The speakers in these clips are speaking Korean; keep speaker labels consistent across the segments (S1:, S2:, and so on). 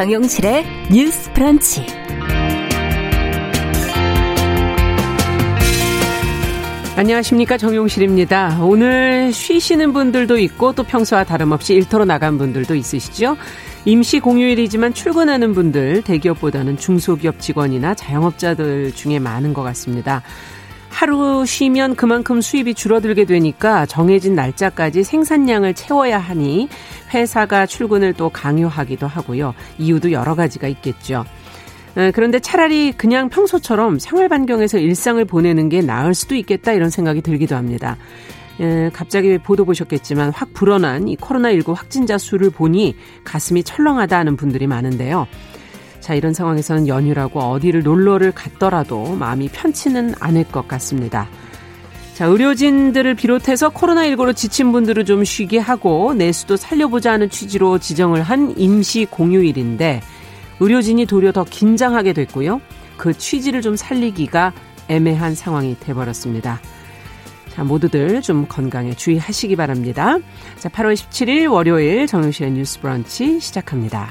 S1: 정용실의 뉴스 프런치.
S2: 안녕하십니까 정용실입니다. 오늘 쉬시는 분들도 있고 또 평소와 다름없이 일터로 나간 분들도 있으시죠? 임시 공휴일이지만 출근하는 분들 대기업보다는 중소기업 직원이나 자영업자들 중에 많은 것 같습니다. 하루 쉬면 그만큼 수입이 줄어들게 되니까 정해진 날짜까지 생산량을 채워야 하니 회사가 출근을 또 강요하기도 하고요. 이유도 여러 가지가 있겠죠. 어, 그런데 차라리 그냥 평소처럼 생활 반경에서 일상을 보내는 게 나을 수도 있겠다 이런 생각이 들기도 합니다. 예, 갑자기 보도 보셨겠지만 확 불어난 이 코로나19 확진자 수를 보니 가슴이 철렁하다 하는 분들이 많은데요. 자, 이런 상황에서는 연휴라고 어디를 놀러를 갔더라도 마음이 편치는 않을 것 같습니다. 자, 의료진들을 비롯해서 코로나19로 지친 분들을 좀 쉬게 하고 내수도 살려보자 하는 취지로 지정을 한 임시 공휴일인데 의료진이 도리어 더 긴장하게 됐고요. 그 취지를 좀 살리기가 애매한 상황이 돼버렸습니다. 자, 모두들 좀 건강에 주의하시기 바랍니다. 자, 8월 17일 월요일 정용실의 뉴스 브런치 시작합니다.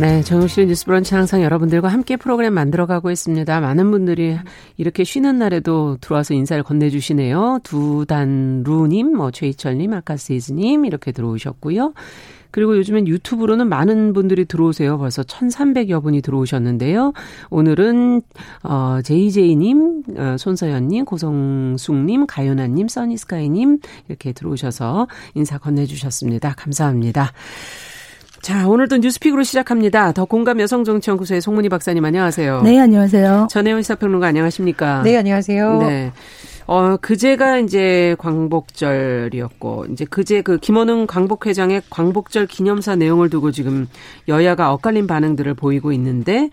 S2: 네, 정용실의 뉴스 브런치 항상 여러분들과 함께 프로그램 만들어가고 있습니다. 많은 분들이 이렇게 쉬는 날에도 들어와서 인사를 건네주시네요. 두단루님, 뭐 최희철님, 아카세이즈님 이렇게 들어오셨고요. 그리고 요즘엔 유튜브로는 많은 분들이 들어오세요. 벌써 1,300여 분이 들어오셨는데요. 오늘은 어 제이제이님, 어, 손서연 님, 고성숙 님, 가연아 님, 써니스카이 님 이렇게 들어오셔서 인사 건네 주셨습니다. 감사합니다. 자, 오늘도 뉴스픽으로 시작합니다. 더 공감 여성정치연구소의 송문희 박사님 안녕하세요.
S3: 네, 안녕하세요.
S2: 전혜원 시사평론가 안녕하십니까?
S3: 네, 안녕하세요.
S2: 네. 어, 그제가 이제 광복절이었고, 이제 그제 그 김원웅 광복회장의 광복절 기념사 내용을 두고 지금 여야가 엇갈린 반응들을 보이고 있는데,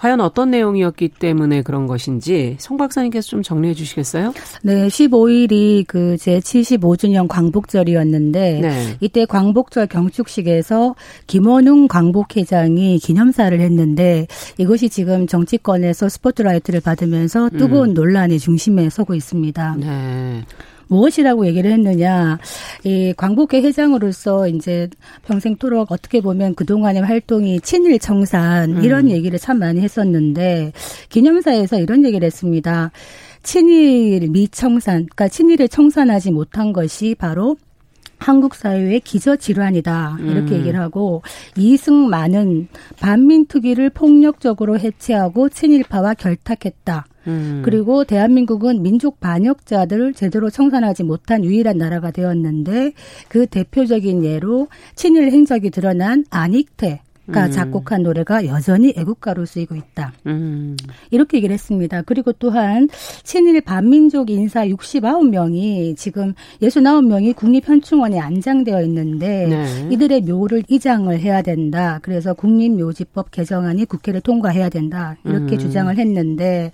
S2: 과연 어떤 내용이었기 때문에 그런 것인지 송 박사님께서 좀 정리해 주시겠어요?
S3: 네, 15일이 그 제 75주년 광복절이었는데 네. 이때 광복절 경축식에서 김원웅 광복회장이 기념사를 했는데 이것이 지금 정치권에서 스포트라이트를 받으면서 뜨거운 음. 논란의 중심에 서고 있습니다. 네. 무엇이라고 얘기를 했느냐. 이 광복회 회장으로서 이제 평생토록 어떻게 보면 그동안의 활동이 친일 청산 음. 이런 얘기를 참 많이 했었는데 기념사에서 이런 얘기를 했습니다. 친일 미청산, 그러니까 친일을 청산하지 못한 것이 바로 한국 사회의 기저 질환이다 이렇게 음. 얘기를 하고 이승만은 반민특위를 폭력적으로 해체하고 친일파와 결탁했다. 음. 그리고 대한민국은 민족 반역자들을 제대로 청산하지 못한 유일한 나라가 되었는데 그 대표적인 예로 친일 행적이 드러난 안익태 가 음. 작곡한 노래가 여전히 애국가로 쓰이고 있다. 음. 이렇게 얘기를 했습니다. 그리고 또한 친일 반민족 인사 69명이 지금 69명이 국립현충원에 안장되어 있는데 네. 이들의 묘를 이장을 해야 된다. 그래서 국립묘지법 개정안이 국회를 통과해야 된다. 이렇게 음. 주장을 했는데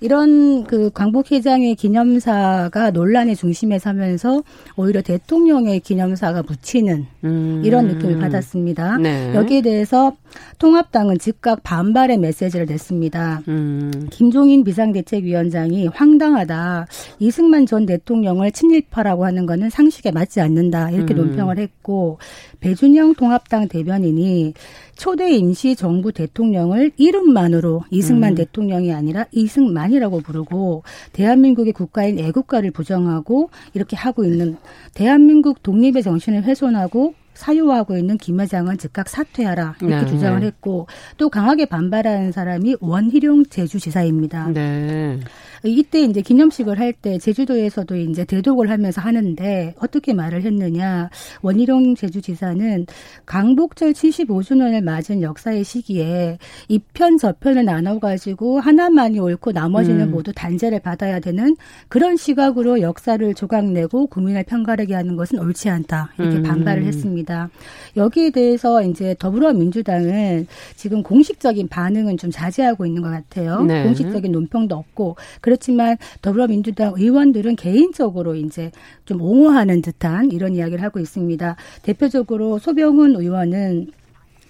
S3: 이런 그 광복 회장의 기념사가 논란의 중심에 서면서 오히려 대통령의 기념사가 묻히는 음. 이런 느낌을 받았습니다. 네. 여기에 대해서 통합당은 즉각 반발의 메시지를 냈습니다. 음. 김종인 비상대책위원장이 황당하다. 이승만 전 대통령을 친일파라고 하는 것은 상식에 맞지 않는다. 이렇게 음. 논평을 했고 배준영 통합당 대변인이 초대 임시 정부 대통령을 이름만으로 이승만 음. 대통령이 아니라 이승만이라고 부르고 대한민국의 국가인 애국가를 부정하고 이렇게 하고 있는 대한민국 독립의 정신을 훼손하고 사유하고 있는 김 회장은 즉각 사퇴하라 이렇게 네. 주장을 했고 또 강하게 반발하는 사람이 원희룡 제주지사입니다. 네. 이때 이제 기념식을 할 때 제주도에서도 이제 대독을 하면서 하는데 어떻게 말을 했느냐. 원희룡 제주지사는 강복절 75주년을 맞은 역사의 시기에 이편 저편을 나눠가지고 하나만이 옳고 나머지는 음. 모두 단죄를 받아야 되는 그런 시각으로 역사를 조각내고 국민을 편가르게 하는 것은 옳지 않다. 이렇게 음. 반발을 했습니다. 여기에 대해서 이제 더불어민주당은 지금 공식적인 반응은 좀 자제하고 있는 것 같아요. 네. 공식적인 논평도 없고 그렇지만 더불어민주당 의원들은 개인적으로 이제 좀 옹호하는 듯한 이런 이야기를 하고 있습니다. 대표적으로 소병훈 의원은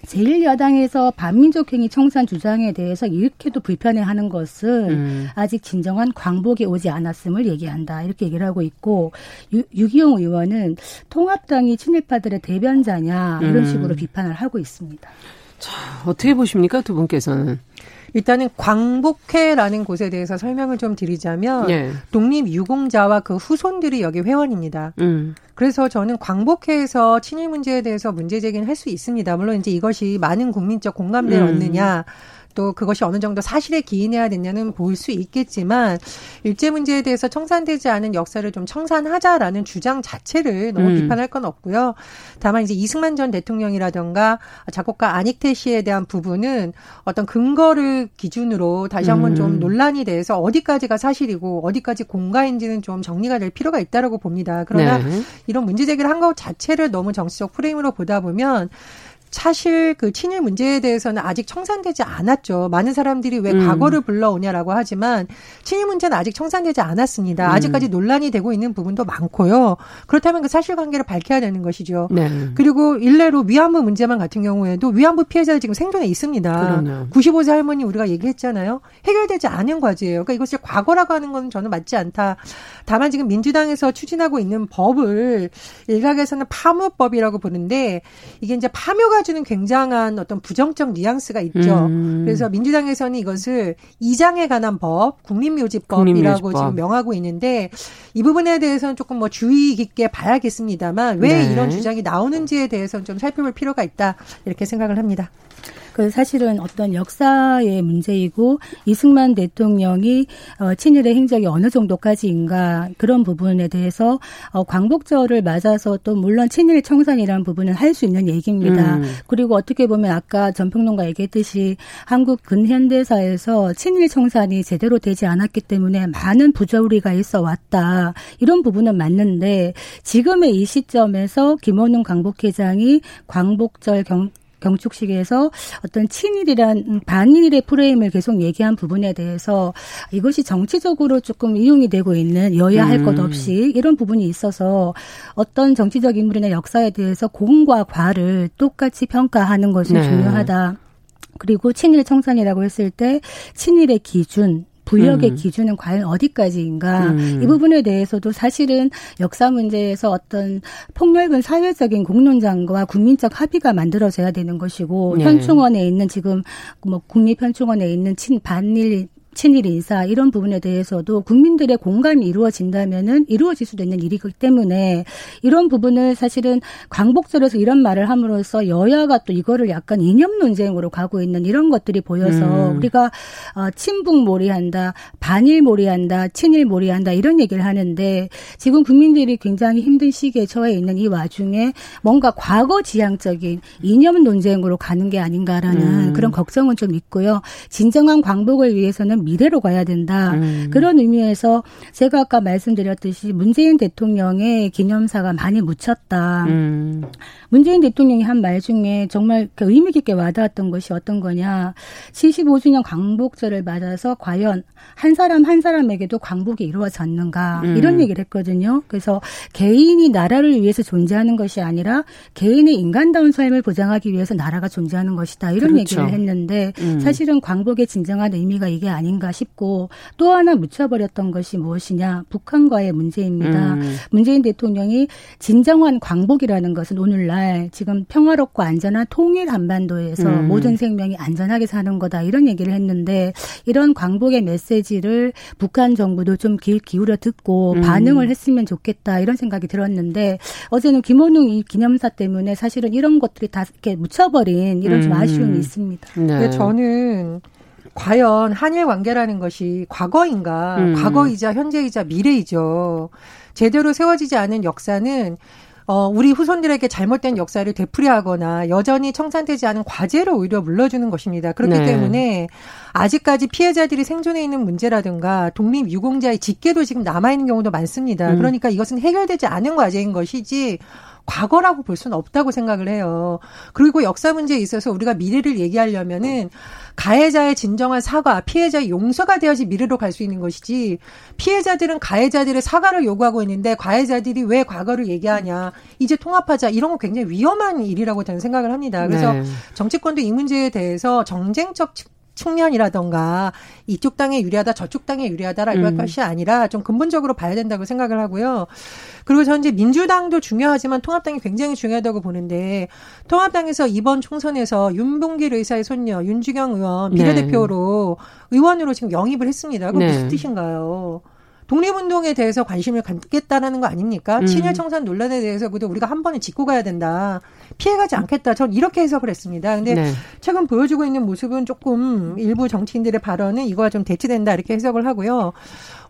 S3: 제1야당에서 반민족행위 청산 주장에 대해서 이렇게도 불편해하는 것은 음. 아직 진정한 광복이 오지 않았음을 얘기한다 이렇게 얘기를 하고 있고 유, 유기용 의원은 통합당이 친일파들의 대변자냐 이런 음. 식으로 비판을 하고 있습니다.
S2: 자 어떻게 보십니까 두 분께서는?
S4: 일단은 광복회라는 곳에 대해서 설명을 좀 드리자면 예. 독립 유공자와 그 후손들이 여기 회원입니다. 음. 그래서 저는 광복회에서 친일 문제에 대해서 문제 제기는 할 수 있습니다. 물론 이제 이것이 많은 국민적 공감대를 음. 얻느냐 또 그것이 어느 정도 사실에 기인해야 되냐는 볼 수 있겠지만 일제 문제에 대해서 청산되지 않은 역사를 좀 청산하자라는 주장 자체를 너무 음. 비판할 건 없고요. 다만 이제 이승만 전 대통령이라던가 작곡가 안익태 씨에 대한 부분은 어떤 근거를 기준으로 다시 한번 음. 좀 논란이 돼서 어디까지가 사실이고 어디까지 공가인지는 좀 정리가 될 필요가 있다라고 봅니다. 그러나 네. 이런 문제 제기를 한 것 자체를 너무 정치적 프레임으로 보다 보면 사실 그 친일 문제에 대해서는 아직 청산되지 않았죠. 많은 사람들이 왜 음. 과거를 불러오냐라고 하지만 친일 문제는 아직 청산되지 않았습니다. 음. 아직까지 논란이 되고 있는 부분도 많고요. 그렇다면 그 사실관계를 밝혀야 되는 것이죠. 네. 그리고 일례로 위안부 문제만 같은 경우에도 위안부 피해자들 지금 생존에 있습니다. 그럼요. 95세 할머니 우리가 얘기했잖아요. 해결되지 않은 과제예요. 그러니까 이것을 과거라고 하는 건 저는 맞지 않다. 다만 지금 민주당에서 추진하고 있는 법을 일각에서는 파묘법이라고 부르는데 이게 이제 파묘가 주는 굉장한 어떤 부정적 뉘앙스가 있죠. 음. 그래서 민주당에서는 이것을 이장에 관한 법, 국민묘지법이라고 국민묘지법. 지금 명하고 있는데 이 부분에 대해서는 조금 뭐 주의 깊게 봐야겠습니다만 왜 네. 이런 주장이 나오는지에 대해서는 좀 살펴볼 필요가 있다 이렇게 생각을 합니다.
S3: 그 사실은 어떤 역사의 문제이고 이승만 대통령이 어, 친일의 행적이 어느 정도까지인가 그런 부분에 대해서 어, 광복절을 맞아서 또 물론 친일 청산이라는 부분은 할 수 있는 얘기입니다. 음. 그리고 어떻게 보면 아까 전평론가 얘기했듯이 한국 근현대사에서 친일 청산이 제대로 되지 않았기 때문에 많은 부조리가 있어 왔다. 이런 부분은 맞는데 지금의 이 시점에서 김원웅 광복회장이 광복절 경, 경축식에서 어떤 친일이란 반일의 프레임을 계속 얘기한 부분에 대해서 이것이 정치적으로 조금 이용이 되고 있는 여야 할것 음. 없이 이런 부분이 있어서 어떤 정치적 인물이나 역사에 대해서 공과 과를 똑같이 평가하는 것이 네. 중요하다. 그리고 친일 청산이라고 했을 때 친일의 기준 부역의 음. 기준은 과연 어디까지인가 음. 이 부분에 대해서도 사실은 역사 문제에서 어떤 폭넓은 사회적인 공론장과 국민적 합의가 만들어져야 되는 것이고 네. 현충원에 있는 지금 뭐 국립현충원에 있는 친 반일 친일 인사 이런 부분에 대해서도 국민들의 공감이 이루어진다면은 이루어질 수도 있는 일이기 때문에 이런 부분을 사실은 광복절에서 이런 말을 함으로써 여야가 또 이거를 약간 이념 논쟁으로 가고 있는 이런 것들이 보여서 음. 우리가 어, 친북 몰이한다, 반일 몰이한다, 친일 몰이한다 이런 얘기를 하는데 지금 국민들이 굉장히 힘든 시기에 처해 있는 이 와중에 뭔가 과거 지향적인 이념 논쟁으로 가는 게 아닌가라는 음. 그런 걱정은 좀 있고요. 진정한 광복을 위해서는 미래로 가야 된다. 음. 그런 의미에서 제가 아까 말씀드렸듯이 문재인 대통령의 기념사가 많이 묻혔다. 음. 문재인 대통령이 한 말 중에 정말 그 의미 깊게 와닿았던 것이 어떤 거냐. 75주년 광복절을 맞아서 과연 한 사람 한 사람에게도 광복이 이루어졌는가. 음. 이런 얘기를 했거든요. 그래서 개인이 나라를 위해서 존재하는 것이 아니라 개인의 인간다운 삶을 보장하기 위해서 나라가 존재하는 것이다. 이런 그렇죠. 얘기를 했는데 음. 사실은 광복의 진정한 의미가 이게 아닌 가 싶고 또 하나 묻혀버렸던 것이 무엇이냐. 북한과의 문제입니다. 음. 문재인 대통령이 진정한 광복이라는 것은 오늘날 지금 평화롭고 안전한 통일 한반도에서 음. 모든 생명이 안전하게 사는 거다 이런 얘기를 했는데 이런 광복의 메시지를 북한 정부도 좀 귀 기울여 듣고 음. 반응을 했으면 좋겠다 이런 생각이 들었는데 어제는 김원웅 이 기념사 때문에 사실은 이런 것들이 다 이렇게 묻혀버린 이런 좀 음. 아쉬움이 있습니다.
S4: 네. 저는 과연 한일 관계라는 것이 과거인가? 음. 과거이자 현재이자 미래이죠. 제대로 세워지지 않은 역사는 어, 우리 후손들에게 잘못된 역사를 되풀이하거나 여전히 청산되지 않은 과제를 오히려 물러주는 것입니다. 그렇기 네. 때문에 아직까지 피해자들이 생존해 있는 문제라든가 독립 유공자의 직계도 지금 남아있는 경우도 많습니다. 음. 그러니까 이것은 해결되지 않은 과제인 것이지 과거라고 볼 수는 없다고 생각을 해요. 그리고 역사 문제에 있어서 우리가 미래를 얘기하려면은 가해자의 진정한 사과, 피해자의 용서가 되어야지 미래로 갈 수 있는 것이지 피해자들은 가해자들의 사과를 요구하고 있는데 가해자들이 왜 과거를 얘기하냐. 이제 통합하자. 이런 거 굉장히 위험한 일이라고 저는 생각을 합니다. 그래서 네. 정치권도 이 문제에 대해서 정쟁적 측 면이라던가 이쪽 당에 유리하다 저쪽 당에 유리하다라 음. 것이 아니라 좀 근본적으로 봐야 된다고 생각을 하고요. 그리고 전 이제 민주당도 중요하지만 통합당이 굉장히 중요하다고 보는데 통합당에서 이번 총선에서 윤봉길 의사의 손녀 윤주경 의원 네. 비례대표로 네. 의원으로 지금 영입을 했습니다. 그건 네. 무슨 뜻인가요? 독립운동에 대해서 관심을 갖겠다라는 거 아닙니까? 음. 친일 청산 논란에 대해서도 우리가 한 번은 짚고 가야 된다. 피해가지 않겠다. 전 이렇게 해석을 했습니다. 근데 네. 최근 보여주고 있는 모습은 조금 일부 정치인들의 발언은 이거와 좀 대치된다 이렇게 해석을 하고요.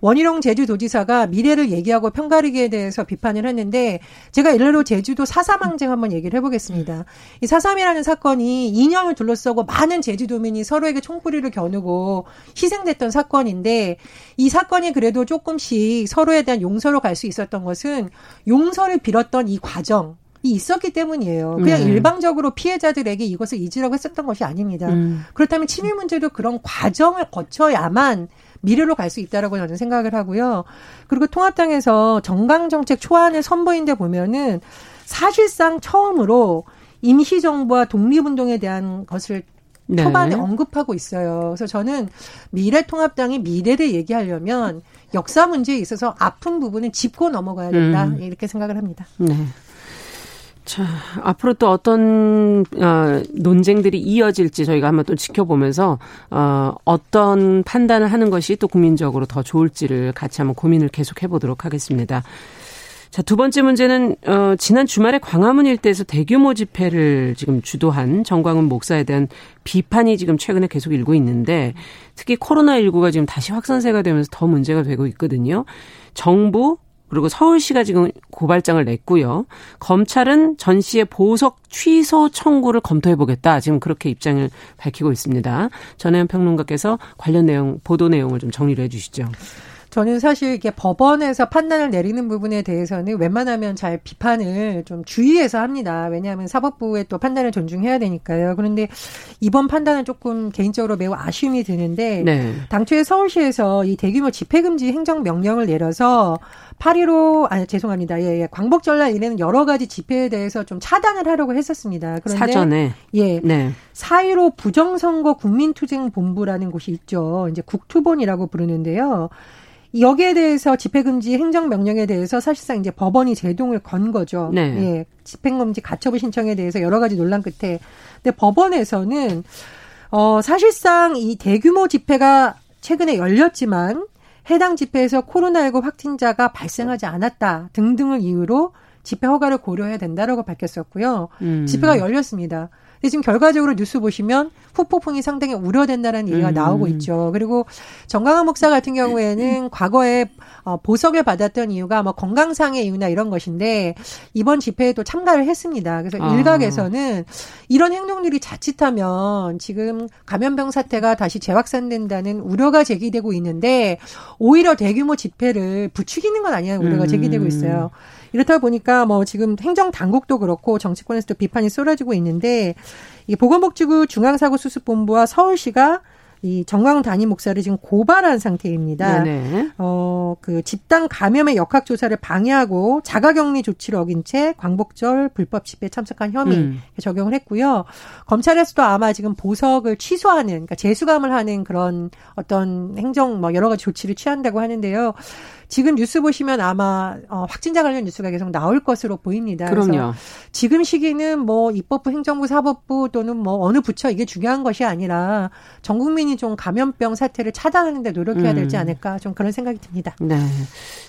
S4: 원희룡 제주도지사가 미래를 얘기하고 평가리기에 대해서 비판을 했는데 제가 일례로 제주도 사삼항쟁 한번 얘기를 해보겠습니다. 이 사삼이라는 사건이 이념을 둘러싸고 많은 제주도민이 서로에게 총뿌리를 겨누고 희생됐던 사건인데 이 사건이 그래도 조금씩 서로에 대한 용서로 갈 수 있었던 것은 용서를 빌었던 이 과정 이 있었기 때문이에요. 그냥 네. 일방적으로 피해자들에게 이것을 잊으라고 했었던 것이 아닙니다. 음. 그렇다면 친일 문제도 그런 과정을 거쳐야만 미래로 갈 수 있다라고 저는 생각을 하고요. 그리고 통합당에서 정강 정책 초안을 선보인 데 보면은 사실상 처음으로 임시 정부와 독립운동에 대한 것을 네. 초반에 언급하고 있어요. 그래서 저는 미래통합당이 미래를 얘기하려면 역사 문제에 있어서 아픈 부분은 짚고 넘어가야 된다. 음. 이렇게 생각을 합니다.
S2: 네. 자, 앞으로 또 어떤 어, 논쟁들이 이어질지 저희가 한번 또 지켜보면서 어, 어떤 판단을 하는 것이 또 국민적으로 더 좋을지를 같이 한번 고민을 계속 해보도록 하겠습니다. 자, 두 번째 문제는 어, 지난 주말에 광화문 일대에서 대규모 집회를 지금 주도한 정광훈 목사에 대한 비판이 지금 최근에 계속 일고 있는데 특히 코로나19가 지금 다시 확산세가 되면서 더 문제가 되고 있거든요. 정부 그리고 서울시가 지금 고발장을 냈고요. 검찰은 전 씨의 보석 취소 청구를 검토해 보겠다. 지금 그렇게 입장을 밝히고 있습니다. 전혜연 평론가께서 관련 내용 보도 내용을 좀 정리를 해 주시죠.
S4: 저는 사실 이게 법원에서 판단을 내리는 부분에 대해서는 웬만하면 잘 비판을 좀 주의해서 합니다. 왜냐하면 사법부의 또 판단을 존중해야 되니까요. 그런데 이번 판단은 조금 개인적으로 매우 아쉬움이 드는데 네. 당초에 서울시에서 이 대규모 집회 금지 행정 명령을 내려서 8.15, 아니, 죄송합니다. 예, 예. 광복절날 이래는 여러 가지 집회에 대해서 좀 차단을 하려고 했었습니다.
S2: 그런데. 사전에.
S4: 예. 네. 4.15 부정선거 국민투쟁본부라는 곳이 있죠. 이제 국투본이라고 부르는데요. 여기에 대해서 집회금지 행정명령에 대해서 사실상 이제 법원이 제동을 건 거죠. 네. 예. 집행금지 가처분 신청에 대해서 여러 가지 논란 끝에. 근데 법원에서는, 어, 사실상 이 대규모 집회가 최근에 열렸지만 해당 집회에서 코로나19 확진자가 발생하지 않았다 등등을 이유로 집회 허가를 고려해야 된다라고 밝혔었고요. 음. 집회가 열렸습니다. 근데 지금 결과적으로 뉴스 보시면 후폭풍이 상당히 우려된다는 얘기가 음. 나오고 있죠. 그리고 정강한 목사 같은 경우에는 과거에 어, 보석을 받았던 이유가 뭐 건강상의 이유나 이런 것인데 이번 집회에도 참가를 했습니다. 그래서 아. 일각에서는 이런 행동들이 자칫하면 지금 감염병 사태가 다시 재확산된다는 우려가 제기되고 있는데 오히려 대규모 집회를 부추기는 건 아니냐는 우려가 제기되고 음. 있어요. 이렇다 보니까 뭐 지금 행정 당국도 그렇고 정치권에서도 비판이 쏟아지고 있는데 이 보건복지부 중앙사고수습본부와 서울시가 이 정광훈 담임 목사를 지금 고발한 상태입니다. 네네. 어, 그 집단 감염의 역학 조사를 방해하고 자가격리 조치를 어긴 채 광복절 불법 집회 참석한 혐의 음. 적용을 했고요. 검찰에서도 아마 지금 보석을 취소하는 그러니까 재수감을 하는 그런 어떤 행정 뭐 여러 가지 조치를 취한다고 하는데요. 지금 뉴스 보시면 아마 어, 확진자 관련 뉴스가 계속 나올 것으로 보입니다.
S2: 그럼요.
S4: 지금 시기는 뭐 입법부, 행정부, 사법부 또는 뭐 어느 부처 이게 중요한 것이 아니라 전 국민이 좀 감염병 사태를 차단하는 데 노력해야 되지 음. 않을까 좀 그런 생각이 듭니다.
S2: 네.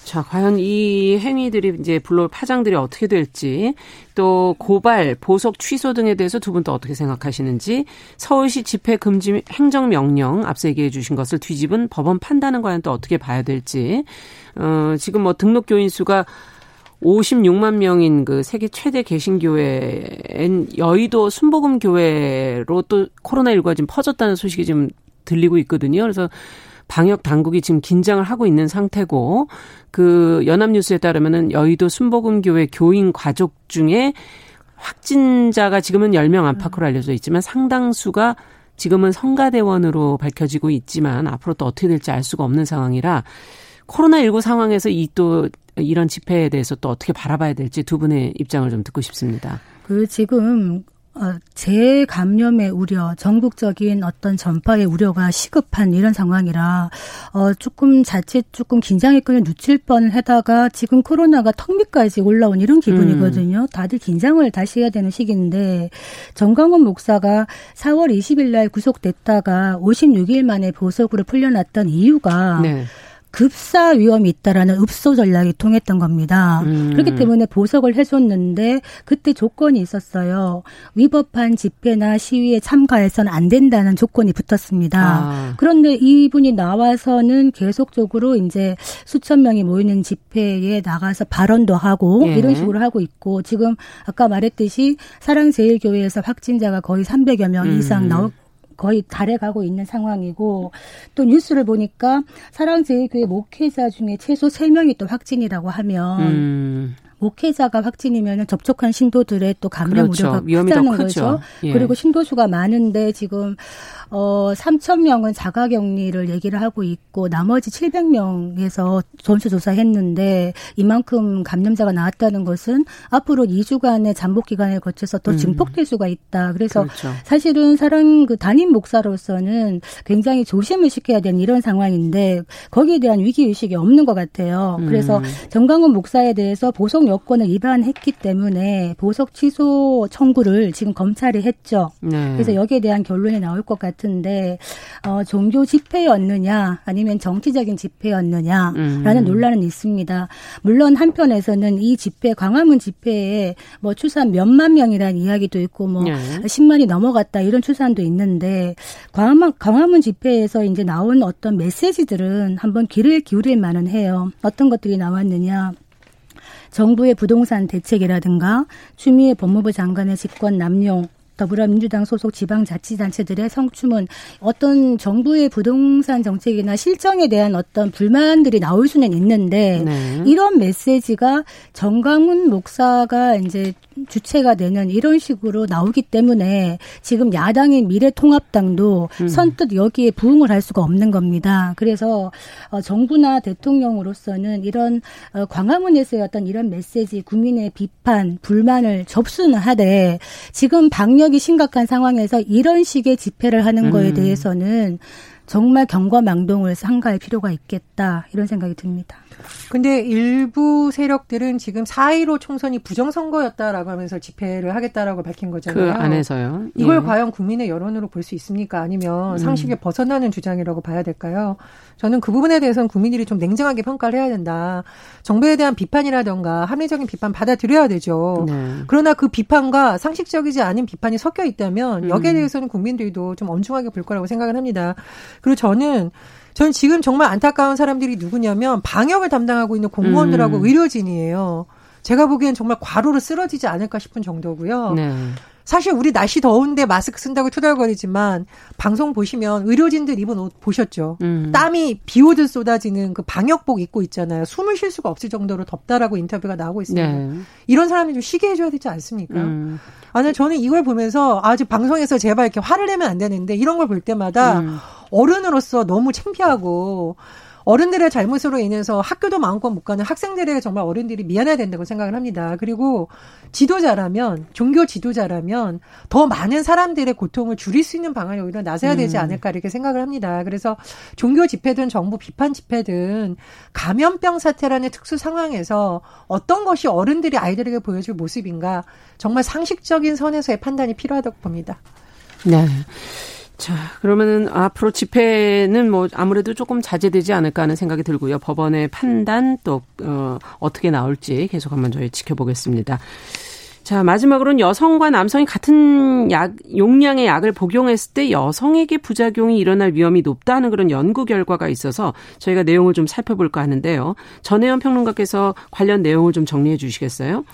S2: 자, 과연 이 행위들이 이제 불러올 파장들이 어떻게 될지 또 고발, 보석 취소 등에 대해서 두 분 또 어떻게 생각하시는지 서울시 집회 금지 행정 명령 앞서 얘기해 주신 것을 뒤집은 법원 판단은 과연 또 어떻게 봐야 될지 어 지금 뭐 등록 교인 수가 56만 명인 그 세계 최대 개신교회인 여의도 순복음 교회로 또 코로나19가 지금 퍼졌다는 소식이 지금 들리고 있거든요. 그래서 방역 당국이 지금 긴장을 하고 있는 상태고 그 연합뉴스에 따르면은 여의도 순복음교회 교인 가족 중에 확진자가 지금은 10명 안팎으로 알려져 있지만 상당수가 지금은 성가대원으로 밝혀지고 있지만 앞으로 또 어떻게 될지 알 수가 없는 상황이라 코로나19 상황에서 이 또 이런 집회에 대해서 또 어떻게 바라봐야 될지 두 분의 입장을 좀 듣고 싶습니다.
S3: 그 지금 어, 재감염의 우려, 전국적인 어떤 전파의 우려가 시급한 이런 상황이라 어, 조금 자칫 조금 긴장의 끈을 놓칠 뻔하다가 지금 코로나가 턱 밑까지 올라온 이런 기분이거든요. 음. 다들 긴장을 다시 해야 되는 시기인데 정강원 목사가 4월 20일 날 구속됐다가 56일 만에 보석으로 풀려났던 이유가 네. 급사 위험이 있다라는 읍소 전략이 통했던 겁니다. 음. 그렇기 때문에 보석을 해줬는데 그때 조건이 있었어요. 위법한 집회나 시위에 참가해서는 안 된다는 조건이 붙었습니다. 아. 그런데 이분이 나와서는 계속적으로 이제 수천 명이 모이는 집회에 나가서 발언도 하고 예. 이런 식으로 하고 있고 지금 아까 말했듯이 사랑제일교회에서 확진자가 거의 300여 명 이상 음. 나올 거의 달해가고 있는 상황이고 또 뉴스를 보니까 사랑제일교회 목회자 중에 최소 3명이 또 확진이라고 하면 음. 목회자가 확진이면 접촉한 신도들의 또 감염 그렇죠. 우려가 크다는 거죠. 예. 그리고 신도수가 많은데 지금 어 3천 명은 자가격리를 얘기를 하고 있고 나머지 700명에서 전수조사했는데 이만큼 감염자가 나왔다는 것은 앞으로 2주간의 잠복 기간을 거쳐서 또 음. 증폭될 수가 있다. 그래서 그렇죠. 사실은 사랑 그 담임 목사로서는 굉장히 조심을 시켜야 되는 이런 상황인데 거기에 대한 위기 의식이 없는 것 같아요. 그래서 음. 정강훈 목사에 대해서 보석 여건을 위반했기 때문에 보석 취소 청구를 지금 검찰이 했죠. 네. 그래서 여기에 대한 결론이 나올 것. 같은데 어, 종교 집회였느냐 아니면 정치적인 집회였느냐라는 음. 논란은 있습니다. 물론 한편에서는 이 집회 광화문 집회에 뭐 추산 몇만 명이라는 이야기도 있고 뭐 네. 10만이 넘어갔다 이런 추산도 있는데 광화문 광화문 집회에서 이제 나온 어떤 메시지들은 한번 귀를 기울일 만은 해요. 어떤 것들이 나왔느냐. 정부의 부동산 대책이라든가 추미애 법무부 장관의 직권 남용 더불어민주당 소속 지방자치단체들의 성추문 어떤 정부의 부동산 정책이나 실정에 대한 어떤 불만들이 나올 수는 있는데 네. 이런 메시지가 정강훈 목사가 이제 주체가 되는 이런 식으로 나오기 때문에 지금 야당인 미래통합당도 음. 선뜻 여기에 부응을 할 수가 없는 겁니다. 그래서 어, 정부나 대통령으로서는 이런 어, 광화문에서의 어떤 이런 메시지, 국민의 비판, 불만을 접수는 하되 지금 방역 이 심각한 상황에서 이런 식의 집회를 하는 거에 음. 대해서는 정말 경과 망동을 상가할 필요가 있겠다 이런 생각이 듭니다.
S4: 근데 일부 세력들은 지금 4.15 총선이 부정선거였다라고 하면서 집회를 하겠다라고 밝힌 거잖아요.
S2: 그 안에서요.
S4: 이걸 예. 과연 국민의 여론으로 볼 수 있습니까? 아니면 음. 상식에 음. 벗어나는 주장이라고 봐야 될까요? 저는 그 부분에 대해서는 국민들이 좀 냉정하게 평가를 해야 된다. 정부에 대한 비판이라던가 합리적인 비판 받아들여야 되죠. 네. 그러나 그 비판과 상식적이지 않은 비판이 섞여 있다면 여기에 음. 대해서는 국민들도 좀 엄중하게 볼 거라고 생각을 합니다. 그리고 저는 저는 지금 정말 안타까운 사람들이 누구냐면 방역을 담당하고 있는 공무원들하고 음. 의료진이에요. 제가 보기엔 정말 과로로 쓰러지지 않을까 싶은 정도고요. 네. 사실 우리 날씨 더운데 마스크 쓴다고 투덜거리지만 방송 보시면 의료진들 입은 옷 보셨죠? 음. 땀이 비 오듯 쏟아지는 그 방역복 입고 있잖아요. 숨을 쉴 수가 없을 정도로 덥다라고 인터뷰가 나오고 있습니다. 네. 이런 사람이 좀 쉬게 해줘야 되지 않습니까? 음. 아니 저는 이걸 보면서 아직 방송에서 제발 이렇게 화를 내면 안 되는데 이런 걸 볼 때마다 음. 어른으로서 너무 창피하고 어른들의 잘못으로 인해서 학교도 마음껏 못 가는 학생들에게 정말 어른들이 미안해야 된다고 생각을 합니다. 그리고 지도자라면 종교 지도자라면 더 많은 사람들의 고통을 줄일 수 있는 방안이 오히려 나서야 되지 음. 않을까 이렇게 생각을 합니다. 그래서 종교 집회든 정부 비판 집회든 감염병 사태라는 특수 상황에서 어떤 것이 어른들이 아이들에게 보여줄 모습인가 정말 상식적인 선에서의 판단이 필요하다고 봅니다.
S2: 네. 자, 그러면은 앞으로 집회는 뭐 아무래도 조금 자제되지 않을까 하는 생각이 들고요. 법원의 판단 또 어, 어떻게 나올지 계속 한번 저희 지켜보겠습니다. 자, 마지막으로는 여성과 남성이 같은 약, 용량의 약을 복용했을 때 여성에게 부작용이 일어날 위험이 높다는 그런 연구 결과가 있어서 저희가 내용을 좀 살펴볼까 하는데요. 전혜연 평론가께서 관련 내용을 좀 정리해 주시겠어요?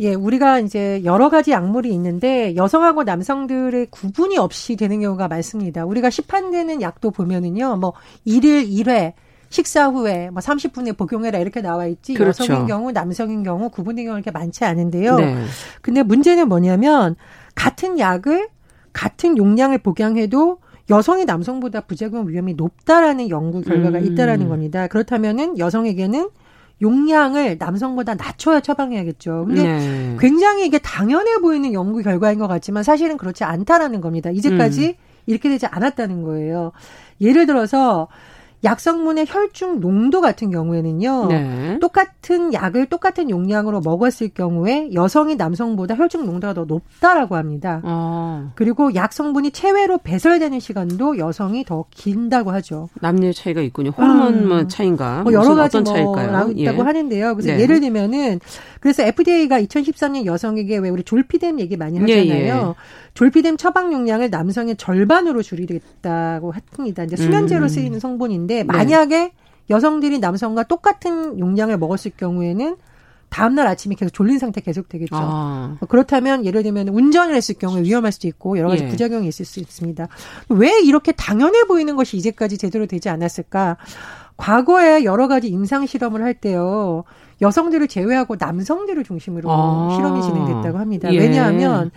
S4: 예, 우리가 이제 여러 가지 약물이 있는데 여성하고 남성들의 구분이 없이 되는 경우가 많습니다. 우리가 시판되는 약도 보면은요, 뭐 1일 1회 식사 후에 뭐 30분에 복용해라 이렇게 나와 있지 그렇죠. 여성인 경우 남성인 경우 구분된 경우 이렇게 많지 않은데요. 네. 근데 문제는 뭐냐면 같은 약을 같은 용량을 복용해도 여성이 남성보다 부작용 위험이 높다라는 연구 결과가 음. 있다라는 겁니다. 그렇다면은 여성에게는 용량을 남성보다 낮춰야 처방해야겠죠. 근데 네. 굉장히 이게 당연해 보이는 연구 결과인 것 같지만 사실은 그렇지 않다라는 겁니다. 이제까지 음. 이렇게 되지 않았다는 거예요. 예를 들어서 약성분의 혈중 농도 같은 경우에는요. 네. 똑같은 약을 똑같은 용량으로 먹었을 경우에 여성이 남성보다 혈중 농도가 더 높다라고 합니다. 어. 그리고 약 성분이 체외로 배설되는 시간도 여성이 더 긴다고 하죠.
S2: 남녀 차이가 있군요. 호르몬 뭐 음. 차인가? 뭐
S4: 여러 가지
S2: 어떤
S4: 뭐
S2: 차일까요?
S4: 있다고 예. 하는데요. 그래서 네. 예를 들면은 그래서 FDA가 2013년 여성에게 왜 우리 졸피뎀 얘기 많이 예, 하잖아요. 예, 예. 졸피뎀 처방 용량을 남성의 절반으로 줄이겠다고 합니다. 이제 수면제로 음. 쓰이는 성분인데 네. 만약에 여성들이 남성과 똑같은 용량을 먹었을 경우에는 다음날 아침에 계속 졸린 상태 계속 되겠죠. 아. 뭐 그렇다면 예를 들면 운전을 했을 경우에 위험할 수도 있고 여러 가지 예. 부작용이 있을 수 있습니다. 왜 이렇게 당연해 보이는 것이 이제까지 제대로 되지 않았을까? 과거에 여러 가지 임상 실험을 할 때요. 여성들을 제외하고 남성들을 중심으로 아. 실험이 진행됐다고 합니다. 예. 왜냐하면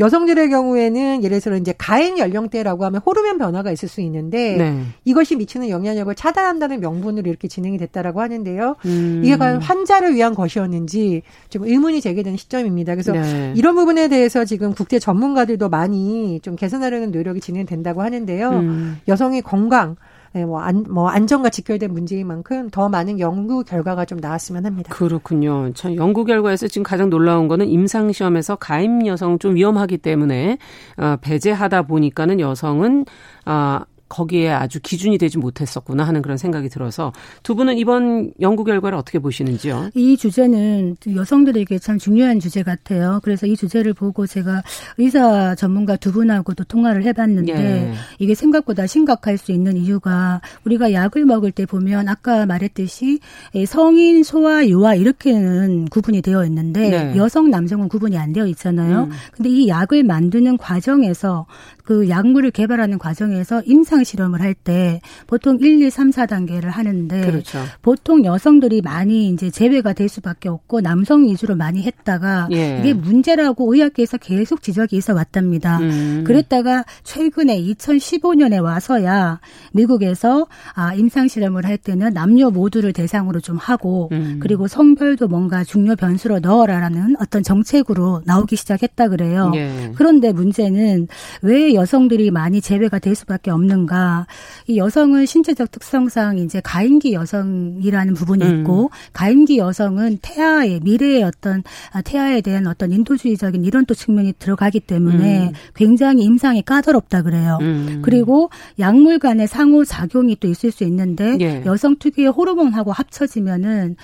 S4: 여성들의 경우에는 예를 들어 이제 가행 연령대라고 하면 호르몬 변화가 있을 수 있는데 네. 이것이 미치는 영향력을 차단한다는 명분으로 이렇게 진행이 됐다라고 하는데요. 음. 이게 과연 환자를 위한 것이었는지 좀 의문이 제기되는 시점입니다. 그래서 네. 이런 부분에 대해서 지금 국제 전문가들도 많이 좀 개선하려는 노력이 진행된다고 하는데요. 음. 여성의 건강 네, 뭐, 안, 뭐 안전과 직결된 문제인 만큼 더 많은 연구 결과가 좀 나왔으면 합니다.
S2: 그렇군요. 참 연구 결과에서 지금 가장 놀라운 거는 임상 시험에서 가임 여성 좀 위험하기 때문에 어, 배제하다 보니까는 여성은 아 어, 거기에 아주 기준이 되지 못했었구나 하는 그런 생각이 들어서 두 분은 이번 연구 결과를 어떻게 보시는지요?
S3: 이 주제는 여성들에게 참 중요한 주제 같아요. 그래서 이 주제를 보고 제가 의사 전문가 두 분하고도 통화를 해봤는데 예. 이게 생각보다 심각할 수 있는 이유가 우리가 약을 먹을 때 보면 아까 말했듯이 성인, 소아, 유아 이렇게는 구분이 되어 있는데 네. 여성, 남성은 구분이 안 되어 있잖아요. 음. 근데 이 약을 만드는 과정에서 그 약물을 개발하는 과정에서 임상 실험을 할 때 보통 1, 2, 3, 4단계를 하는데 그렇죠. 보통 여성들이 많이 이제 제외가 될 수밖에 없고 남성 위주로 많이 했다가 예. 이게 문제라고 의학계에서 계속 지적이 있어 왔답니다. 음. 그랬다가 최근에 2015년에 와서야 미국에서 아 임상 실험을 할 때는 남녀 모두를 대상으로 좀 하고 음. 그리고 성별도 뭔가 중요 변수로 넣어라라는 어떤 정책으로 나오기 시작했다 그래요. 예. 그런데 문제는 왜 여성들이 많이 제외가 될 수밖에 없는가. 이 여성은 신체적 특성상 이제 가임기 여성이라는 부분이 음. 있고 가임기 여성은 태아의 미래의 어떤 아, 태아에 대한 어떤 인도주의적인 이런 또 측면이 들어가기 때문에 음. 굉장히 임상이 까다롭다 그래요. 음. 그리고 약물 간의 상호 작용이 또 있을 수 있는데 예. 여성 특유의 호르몬하고 합쳐지면은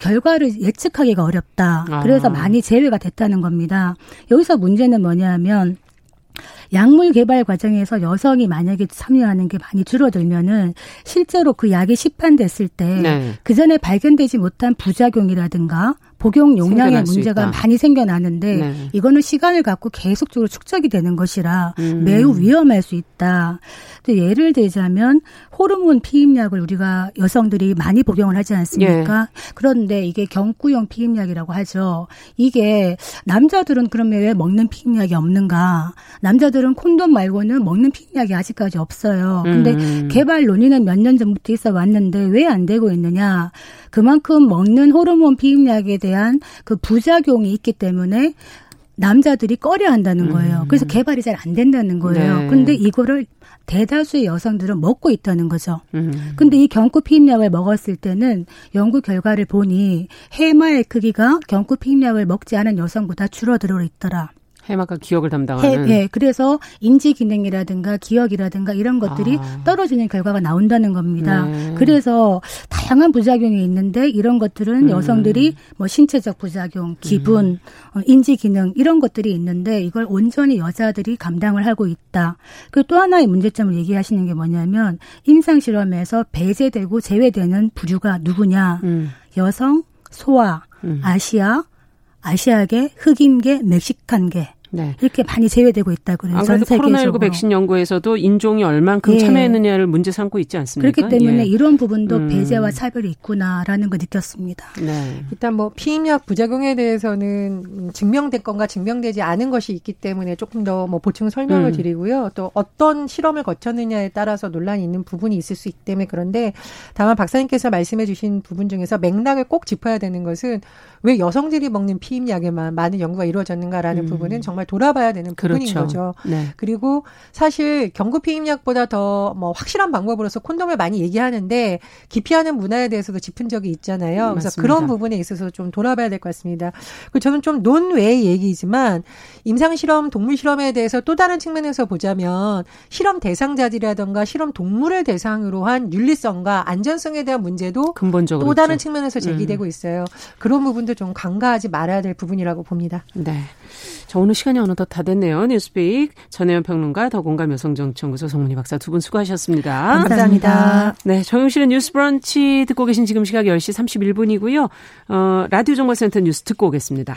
S3: 결과를 예측하기가 어렵다. 그래서 아. 많이 제외가 됐다는 겁니다. 여기서 문제는 뭐냐면 약물 개발 과정에서 여성이 만약에 참여하는 게 많이 줄어들면은 실제로 그 약이 시판됐을 때그 네. 전에 발견되지 못한 부작용이라든가 복용 용량의 문제가 많이 생겨나는데 네. 이거는 시간을 갖고 계속적으로 축적이 되는 것이라 음. 매우 위험할 수 있다. 또 예를 들자면 호르몬 피임약을 우리가 여성들이 많이 복용을 하지 않습니까? 예. 그런데 이게 경구용 피임약이라고 하죠. 이게 남자들은 그러면 왜 먹는 피임약이 없는가? 남자들 여자들은 콘돔 말고는 먹는 피임약이 아직까지 없어요. 근데 음. 개발 논의는 몇 년 전부터 있어 왔는데 왜 안 되고 있느냐? 그만큼 먹는 호르몬 피임약에 대한 그 부작용이 있기 때문에 남자들이 꺼려 한다는 거예요. 음. 그래서 개발이 잘 안 된다는 거예요. 네. 근데 이거를 대다수의 여성들은 먹고 있다는 거죠. 음. 근데 이 경구 피임약을 먹었을 때는 연구 결과를 보니 해마의 크기가 경구 피임약을 먹지 않은 여성보다 줄어들어 있더라.
S2: 해마가 기억을 담당하는.
S3: 해, 예, 그래서 인지 기능이라든가 기억이라든가 이런 것들이 아. 떨어지는 결과가 나온다는 겁니다. 네. 그래서 다양한 부작용이 있는데 이런 것들은 음. 여성들이 뭐 신체적 부작용, 기분, 음. 어, 인지 기능 이런 것들이 있는데 이걸 온전히 여자들이 감당을 하고 있다. 그리고 또 하나의 문제점을 얘기하시는 게 뭐냐면 임상 실험에서 배제되고 제외되는 부류가 누구냐? 음. 여성, 소아, 음. 아시아, 아시아계, 흑인계, 멕시칸계 네. 이렇게 많이 제외되고 있다고 그래요.
S2: 아무래도 코로나19 백신 연구에서도 인종이 얼만큼 예. 참여했느냐를 문제 삼고 있지 않습니까?
S3: 그렇기 때문에 예. 이런 부분도 음. 배제와 차별이 있구나라는 걸 느꼈습니다.
S4: 네. 일단 뭐 피임약 부작용에 대해서는 증명된 건가 증명되지 않은 것이 있기 때문에 조금 더 뭐 보충 설명을 음. 드리고요. 또 어떤 실험을 거쳤느냐에 따라서 논란이 있는 부분이 있을 수 있기 때문에 그런데 다만 박사님께서 말씀해 주신 부분 중에서 맥락을 꼭 짚어야 되는 것은 왜 여성들이 먹는 피임약에만 많은 연구가 이루어졌는가라는 음. 부분은 정말 돌아봐야 되는 부분인 그렇죠. 거죠. 네. 그리고 사실 경구 피임약보다 더 뭐 확실한 방법으로서 콘돔을 많이 얘기하는데 기피하는 문화에 대해서도 짚은 적이 있잖아요. 그래서 맞습니다. 그런 부분에 있어서 좀 돌아봐야 될 것 같습니다. 그 저는 좀 논외의 얘기지만 임상 실험, 동물 실험에 대해서 또 다른 측면에서 보자면 실험 대상자들이라던가 실험 동물을 대상으로 한 윤리성과 안전성에 대한 문제도 근본적으로 또 다른 있죠. 측면에서 제기되고 음. 있어요. 그런 부분 도 좀 간과하지 말아야 될 부분이라고 봅니다.
S2: 네. 자, 오늘 시간이 어느덧 다 됐네요. 뉴스픽 전혜연 평론가 더공감 여성정치연구소 송문희 박사 두 분 수고하셨습니다.
S3: 감사합니다.
S2: 네, 정용실의 뉴스 브런치 듣고 계신 지금 시각 10시 31분이고요. 어, 라디오 정보센터 뉴스 듣고 오겠습니다.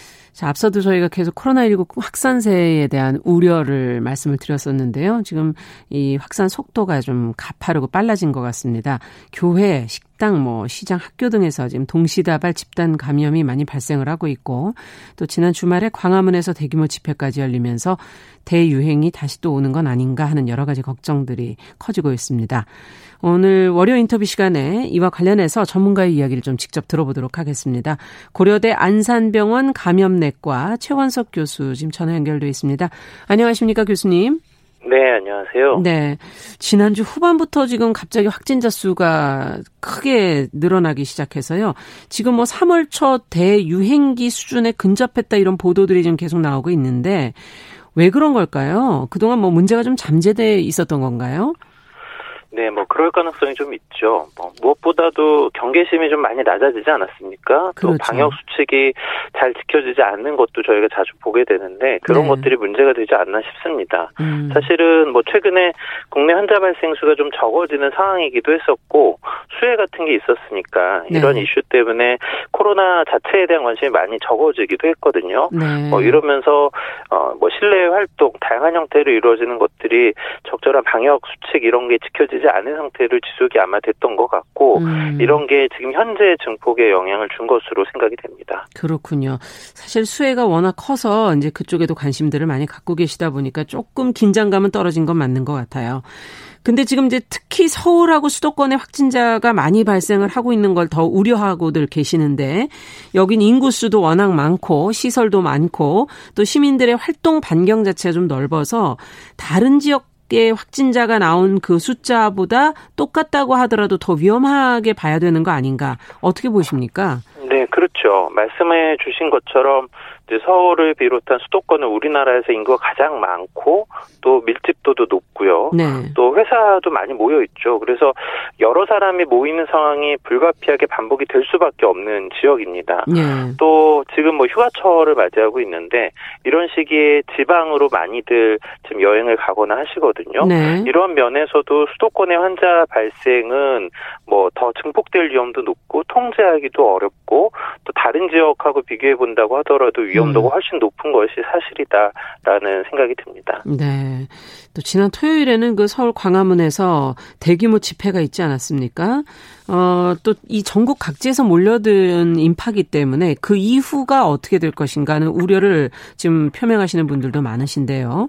S2: 자, 앞서도 저희가 계속 코로나19 확산세에 대한 우려를 말씀을 드렸었는데요. 지금 이 확산 속도가 좀 가파르고 빨라진 것 같습니다. 교회, 식당, 뭐 시장, 학교 등에서 지금 동시다발 집단 감염이 많이 발생을 하고 있고 또 지난 주말에 광화문에서 대규모 집회까지 열리면서 대유행이 다시 또 오는 건 아닌가 하는 여러 가지 걱정들이 커지고 있습니다. 오늘 월요 인터뷰 시간에 이와 관련해서 전문가의 이야기를 좀 직접 들어보도록 하겠습니다. 고려대 안산병원 감염내과 최원석 교수 지금 전화 연결돼 있습니다. 안녕하십니까 교수님?
S5: 네, 안녕하세요.
S2: 네. 지난주 후반부터 지금 갑자기 확진자 수가 크게 늘어나기 시작해서요. 지금 뭐 3월 초 대유행기 수준에 근접했다 이런 보도들이 지금 계속 나오고 있는데 왜 그런 걸까요? 그동안 뭐 문제가 좀 잠재돼 있었던 건가요?
S5: 네, 뭐 그럴 가능성이 좀 있죠. 뭐 무엇보다도 경계심이 좀 많이 낮아지지 않았습니까? 그렇죠. 또 방역 수칙이 잘 지켜지지 않는 것도 저희가 자주 보게 되는데 그런 네. 것들이 문제가 되지 않나 싶습니다. 음. 사실은 뭐 최근에 국내 환자 발생 수가 좀 적어지는 상황이기도 했었고 수혜 같은 게 있었으니까 네. 이런 이슈 때문에 코로나 자체에 대한 관심이 많이 적어지기도 했거든요. 네. 뭐 이러면서 어뭐 실내 활동 다양한 형태로 이루어지는 것들이 적절한 방역 수칙 이런 게 지켜지지 되지 않은 상태를 지속이 아마 됐던 것 같고 음. 이런 게 지금 현재 증폭에 영향을 준 것으로 생각이 됩니다.
S2: 그렇군요. 사실 수혜가 워낙 커서 이제 그쪽에도 관심들을 많이 갖고 계시다 보니까 조금 긴장감은 떨어진 건 맞는 것 같아요. 근데 지금 이제 특히 서울하고 수도권에 확진자가 많이 발생을 하고 있는 걸 더 우려하고들 계시는데 여긴 인구수도 워낙 많고 시설도 많고 또 시민들의 활동 반경 자체가 좀 넓어서 다른 지역 개 확진자가 나온 그 숫자보다 똑같다고 하더라도 더 위험하게 봐야 되는 거 아닌가? 어떻게 보십니까?
S5: 네, 그렇죠. 말씀해 주신 것처럼 서울을 비롯한 수도권은 우리나라에서 인구가 가장 많고 또 밀집도도 높고요. 네. 또 회사도 많이 모여 있죠. 그래서 여러 사람이 모이는 상황이 불가피하게 반복이 될 수밖에 없는 지역입니다. 네. 또 지금 뭐 휴가철을 맞이하고 있는데 이런 시기에 지방으로 많이들 지금 여행을 가거나 하시거든요. 네. 이런 면에서도 수도권의 환자 발생은 뭐 더 증폭될 위험도 높고 통제하기도 어렵고 또 다른 지역하고 비교해 본다고 하더라도 위험 도가 음. 훨씬 높은 것이 사실이다라는 생각이 듭니다.
S2: 네. 또 지난 토요일에는 그 서울 광화문에서 대규모 집회가 있지 않았습니까? 어, 또 이 전국 각지에서 몰려든 인파기 때문에 그 이후가 어떻게 될 것인가 하는 우려를 지금 표명하시는 분들도 많으신데요.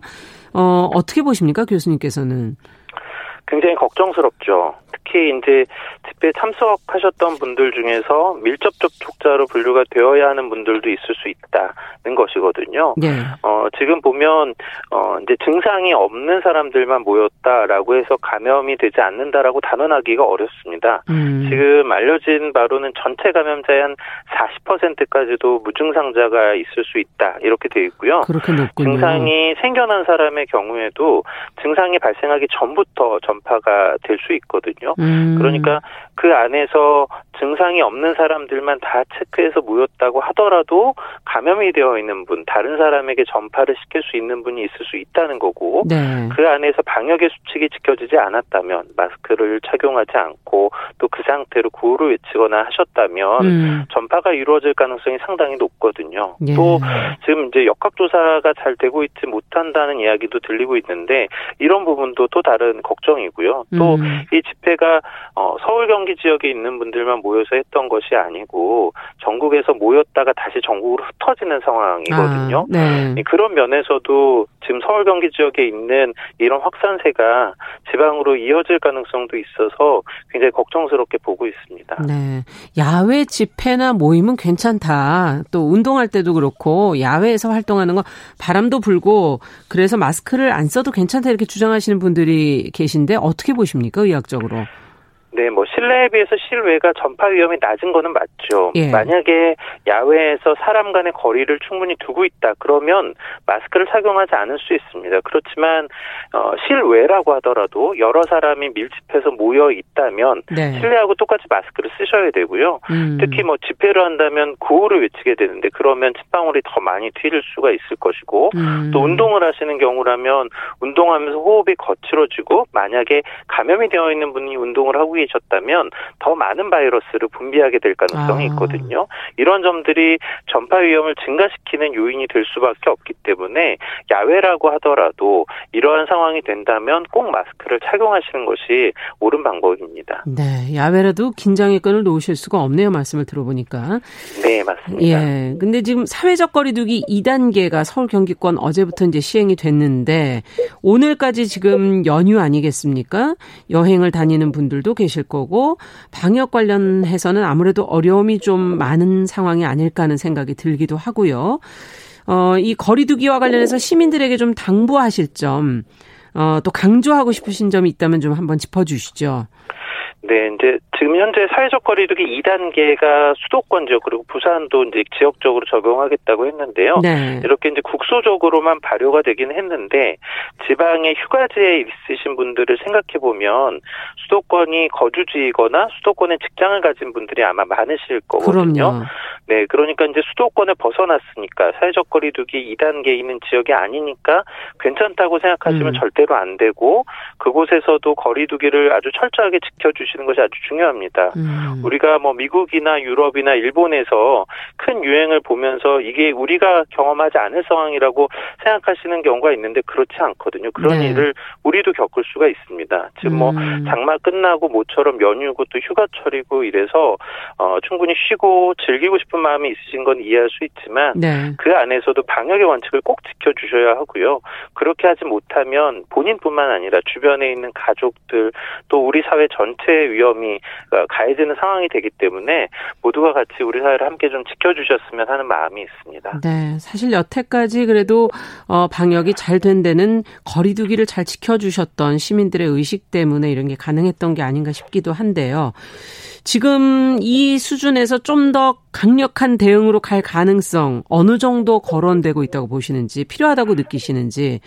S2: 어, 어떻게 보십니까, 교수님께서는?
S5: 굉장히 걱정스럽죠. 특히 이제 집회 참석하셨던 분들 중에서 밀접 접촉자로 분류가 되어야 하는 분들도 있을 수 있다는 것이거든요. 네. 어, 지금 보면 어, 이제 증상이 없는 사람들만 모였다라고 해서 감염이 되지 않는다라고 단언하기가 어렵습니다. 음. 지금 알려진 바로는 전체 감염자의 한 40%까지도 무증상자가 있을 수 있다 이렇게 되어 있고요.
S2: 그렇게 높군요.
S5: 증상이 생겨난 사람의 경우에도 증상이 발생하기 전부터 전 파가 될 수 있거든요. 음. 그러니까 그 안에서 증상이 없는 사람들만 다 체크해서 모였다고 하더라도 감염이 되어 있는 분, 다른 사람에게 전파를 시킬 수 있는 분이 있을 수 있다는 거고, 네. 그 안에서 방역의 수칙이 지켜지지 않았다면, 마스크를 착용하지 않고, 또 그 상태로 구호를 외치거나 하셨다면, 음. 전파가 이루어질 가능성이 상당히 높거든요. 예. 또, 지금 이제 역학조사가 잘 되고 있지 못한다는 이야기도 들리고 있는데, 이런 부분도 또 다른 걱정이 고요. 또이 음. 집회가 어, 서울 경기 지역에 있는 분들만 모여서 했던 것이 아니고 전국에서 모였다가 다시 전국으로 흩어지는 상황이거든요. 아, 네. 그런 면에서도 지금 서울 경기 지역에 있는 이런 확산세가 지방으로 이어질 가능성도 있어서 굉장히 걱정스럽게 보고 있습니다.
S2: 네. 야외 집회나 모임은 괜찮다. 또 운동할 때도 그렇고 야외에서 활동하는 거 바람도 불고 그래서 마스크를 안 써도 괜찮다 이렇게 주장하시는 분들이 계신데 어떻게 보십니까? 의학적으로.
S5: 네, 뭐 실내에 비해서 실외가 전파 위험이 낮은 거는 맞죠. 예. 만약에 야외에서 사람 간의 거리를 충분히 두고 있다 그러면 마스크를 착용하지 않을 수 있습니다. 그렇지만 어, 실외라고 하더라도 여러 사람이 밀집해서 모여 있다면 네. 실내하고 똑같이 마스크를 쓰셔야 되고요. 음. 특히 뭐 집회를 한다면 구호를 외치게 되는데 그러면 침방울이 더 많이 튀를 수가 있을 것이고 음. 또 운동을 하시는 경우라면 운동하면서 호흡이 거칠어지고 만약에 감염이 되어 있는 분이 운동을 하고 계셨다면 더 많은 바이러스를 분비하게 될 가능성이 아. 있거든요. 이런 점들이 전파 위험을 증가시키는 요인이 될 수밖에 없기 때문에 야외라고 하더라도 이러한 상황이 된다면 꼭 마스크를 착용하시는 것이 옳은 방법입니다.
S2: 네, 야외라도 긴장의 끈을 놓으실 수가 없네요. 말씀을 들어보니까.
S5: 네, 맞습니다.
S2: 예. 근데 지금 사회적 거리두기 2단계가 서울 경기권 어제부터 이제 시행이 됐는데 오늘까지 지금 연휴 아니겠습니까? 여행을 다니는 분들도 계시 계실 거고 방역 관련해서는 아무래도 어려움이 좀 많은 상황이 아닐까 하는 생각이 들기도 하고요. 어, 이 거리두기와 관련해서 시민들에게 좀 당부하실 점, 어, 또 강조하고 싶으신 점이 있다면 좀 한번 짚어주시죠.
S5: 네, 이제 지금 현재 사회적 거리두기 2단계가 수도권 지역 그리고 부산도 이제 지역적으로 적용하겠다고 했는데요. 네. 이렇게 이제 국소적으로만 발효가 되긴 했는데 지방에 휴가지에 있으신 분들을 생각해 보면 수도권이 거주지이거나 수도권에 직장을 가진 분들이 아마 많으실 거거든요. 그럼요. 네, 그러니까 이제 수도권을 벗어났으니까 사회적 거리두기 2단계 있는 지역이 아니니까 괜찮다고 생각하시면 음. 절대로 안 되고 그곳에서도 거리두기를 아주 철저하게 지켜주시 는 것이 아주 중요합니다. 음. 우리가 뭐 미국이나 유럽이나 일본에서 큰 유행을 보면서 이게 우리가 경험하지 않을 상황이라고 생각하시는 경우가 있는데 그렇지 않거든요. 그런 네. 일을 우리도 겪을 수가 있습니다. 지금 뭐 음. 장마 끝나고 모처럼 연휴고 또 휴가철이고 이래서 어, 충분히 쉬고 즐기고 싶은 마음이 있으신 건 이해할 수 있지만 네. 그 안에서도 방역의 원칙을 꼭 지켜주셔야 하고요. 그렇게 하지 못하면 본인뿐만 아니라 주변에 있는 가족들 또 우리 사회 전체 위험이 가해지는 상황이 되기 때문에 모두가 같이 우리 사회를 함께 좀 지켜주셨으면 하는 마음이 있습니다.
S2: 네, 사실 여태까지 그래도 어, 방역이 잘 된 데는 거리두기를 잘 지켜주셨던 시민들의 의식 때문에 이런 게 가능했던 게 아닌가 싶기도 한데요. 지금 이 수준에서 좀 더 강력한 대응으로 갈 가능성 어느 정도 거론되고 있다고 보시는지 필요하다고 느끼시는지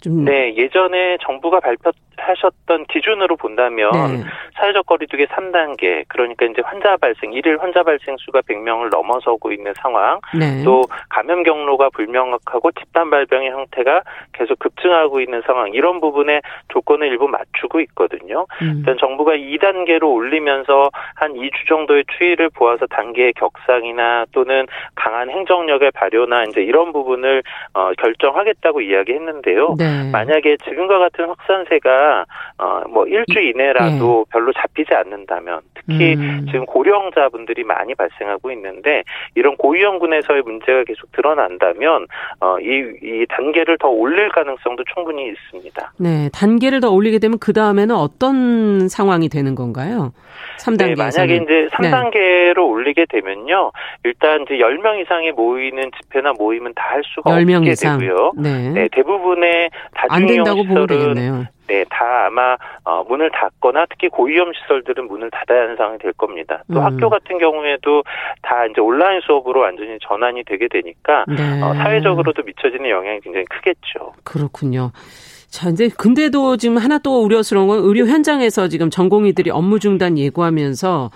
S2: 좀
S5: 네, 예전에 정부가 발표하셨던 기준으로 본다면 네. 사회적 거리두기 3단계 그러니까 이제 환자 발생 일일 환자 발생 수가 100명을 넘어서고 있는 상황 네. 또 감염 경로가 불명확하고 집단 발병의 형태가 계속 급증하고 있는 상황 이런 부분에 조건을 일부 맞추고 있거든요. 음. 일단 정부가 2단계로 올리면서 한 2주 정도의 추이를 보아서 단계의 격상이나 또는 강한 행정력의 발효나 이제 이런 부분을 어, 결정하겠다고 이야기했는데요. 네. 네. 만약에 지금과 같은 확산세가 어뭐 일주 이내라도 네. 별로 잡히지 않는다면 특히 음. 지금 고령자분들이 많이 발생하고 있는데 이런 고위험군에서의 문제가 계속 드러난다면 어이 이 단계를 더 올릴 가능성도 충분히 있습니다.
S2: 네, 단계를 더 올리게 되면 그 다음에는 어떤 상황이 되는 건가요? 3단계 네,
S5: 만약에 이제 3단계로 네. 올리게 되면요. 일단 이제 10명 이상이 모이는 집회나 모임은 다 할 수가 없게 이상. 되고요. 네. 네, 대부분의 다중이용 시설은 네, 다 아마 어, 문을 닫거나 특히 고위험 시설들은 문을 닫아야 하는 상황이 될 겁니다. 또 음. 학교 같은 경우에도 다 이제 온라인 수업으로 완전히 전환이 되게 되니까 네. 어, 사회적으로도 미쳐지는 영향이 굉장히 크겠죠.
S2: 그렇군요. 자, 이제 근데도 지금 하나 또 우려스러운 건 의료 현장에서 지금 전공의들이 업무 중단 예고하면서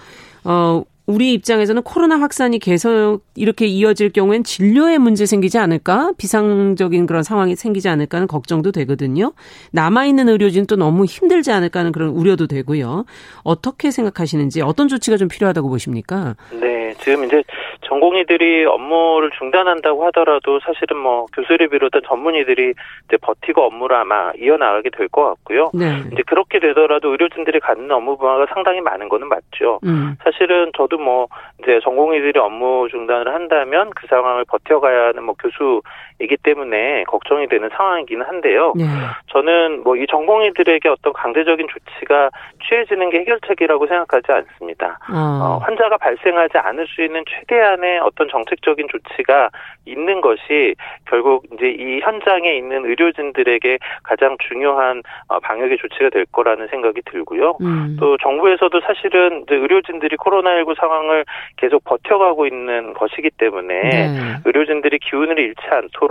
S2: 어 우리 입장에서는 코로나 확산이 계속 이렇게 이어질 경우엔 진료에 문제 생기지 않을까? 비상적인 그런 상황이 생기지 않을까 하는 걱정도 되거든요. 남아있는 의료진 또 너무 힘들지 않을까 하는 그런 우려도 되고요. 어떻게 생각하시는지 어떤 조치가 좀 필요하다고 보십니까?
S5: 네, 지금 이제 전공의들이 업무를 중단한다고 하더라도 사실은 뭐 교수를 비롯한 전문의들이 이제 버티고 업무를 아마 이어나가게 될 것 같고요. 네. 이제 그렇게 되더라도 의료진들이 갖는 업무 분야가 상당히 많은 거는 맞죠. 음. 사실은 저도 모두 뭐 이제 전공의들이 업무 중단을 한다면 그 상황을 버텨가야 하는 뭐 교수 이기 때문에 걱정이 되는 상황이기는 한데요. 네. 저는 뭐 이 전공의들에게 어떤 강제적인 조치가 취해지는 게 해결책이라고 생각하지 않습니다. 어. 어, 환자가 발생하지 않을 수 있는 최대한의 어떤 정책적인 조치가 있는 것이 결국 이제 이 현장에 있는 의료진들에게 가장 중요한 어, 방역의 조치가 될 거라는 생각이 들고요. 음. 또 정부에서도 사실은 의료진들이 코로나19 상황을 계속 버텨가고 있는 것이기 때문에 네. 의료진들이 기운을 잃지 않도록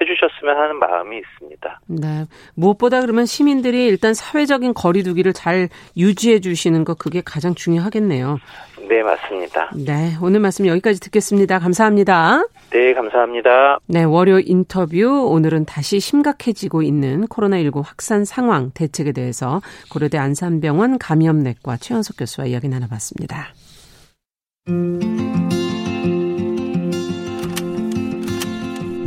S5: 해주셨으면 하는 마음이 있습니다.
S2: 네. 무엇보다 그러면 시민들이 일단 사회적인 거리두기를 잘 유지해 주시는 것 그게 가장 중요하겠네요.
S5: 네, 맞습니다.
S2: 네, 오늘 말씀 여기까지 듣겠습니다. 감사합니다.
S5: 네, 감사합니다.
S2: 네, 월요 인터뷰 오늘은 다시 심각해지고 있는 코로나19 확산 상황 대책에 대해서 고려대 안산병원 감염내과 최현석 교수와 이야기 나눠봤습니다.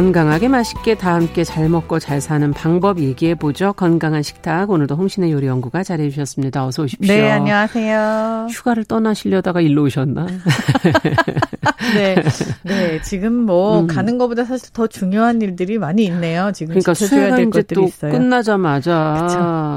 S2: 건강하게 맛있게 다 함께 잘 먹고 잘 사는 방법 얘기해 보죠. 건강한 식탁 오늘도 홍신의 요리 연구가 잘해 주셨습니다. 어서 오십시오.
S6: 네, 안녕하세요.
S2: 휴가를 떠나시려다가 일로 오셨나?
S6: 네. 네, 지금 뭐 음. 가는 것보다 사실 더 중요한 일들이 많이 있네요. 지금
S2: 그러니까 수혜가 이제 또 있어요. 끝나자마자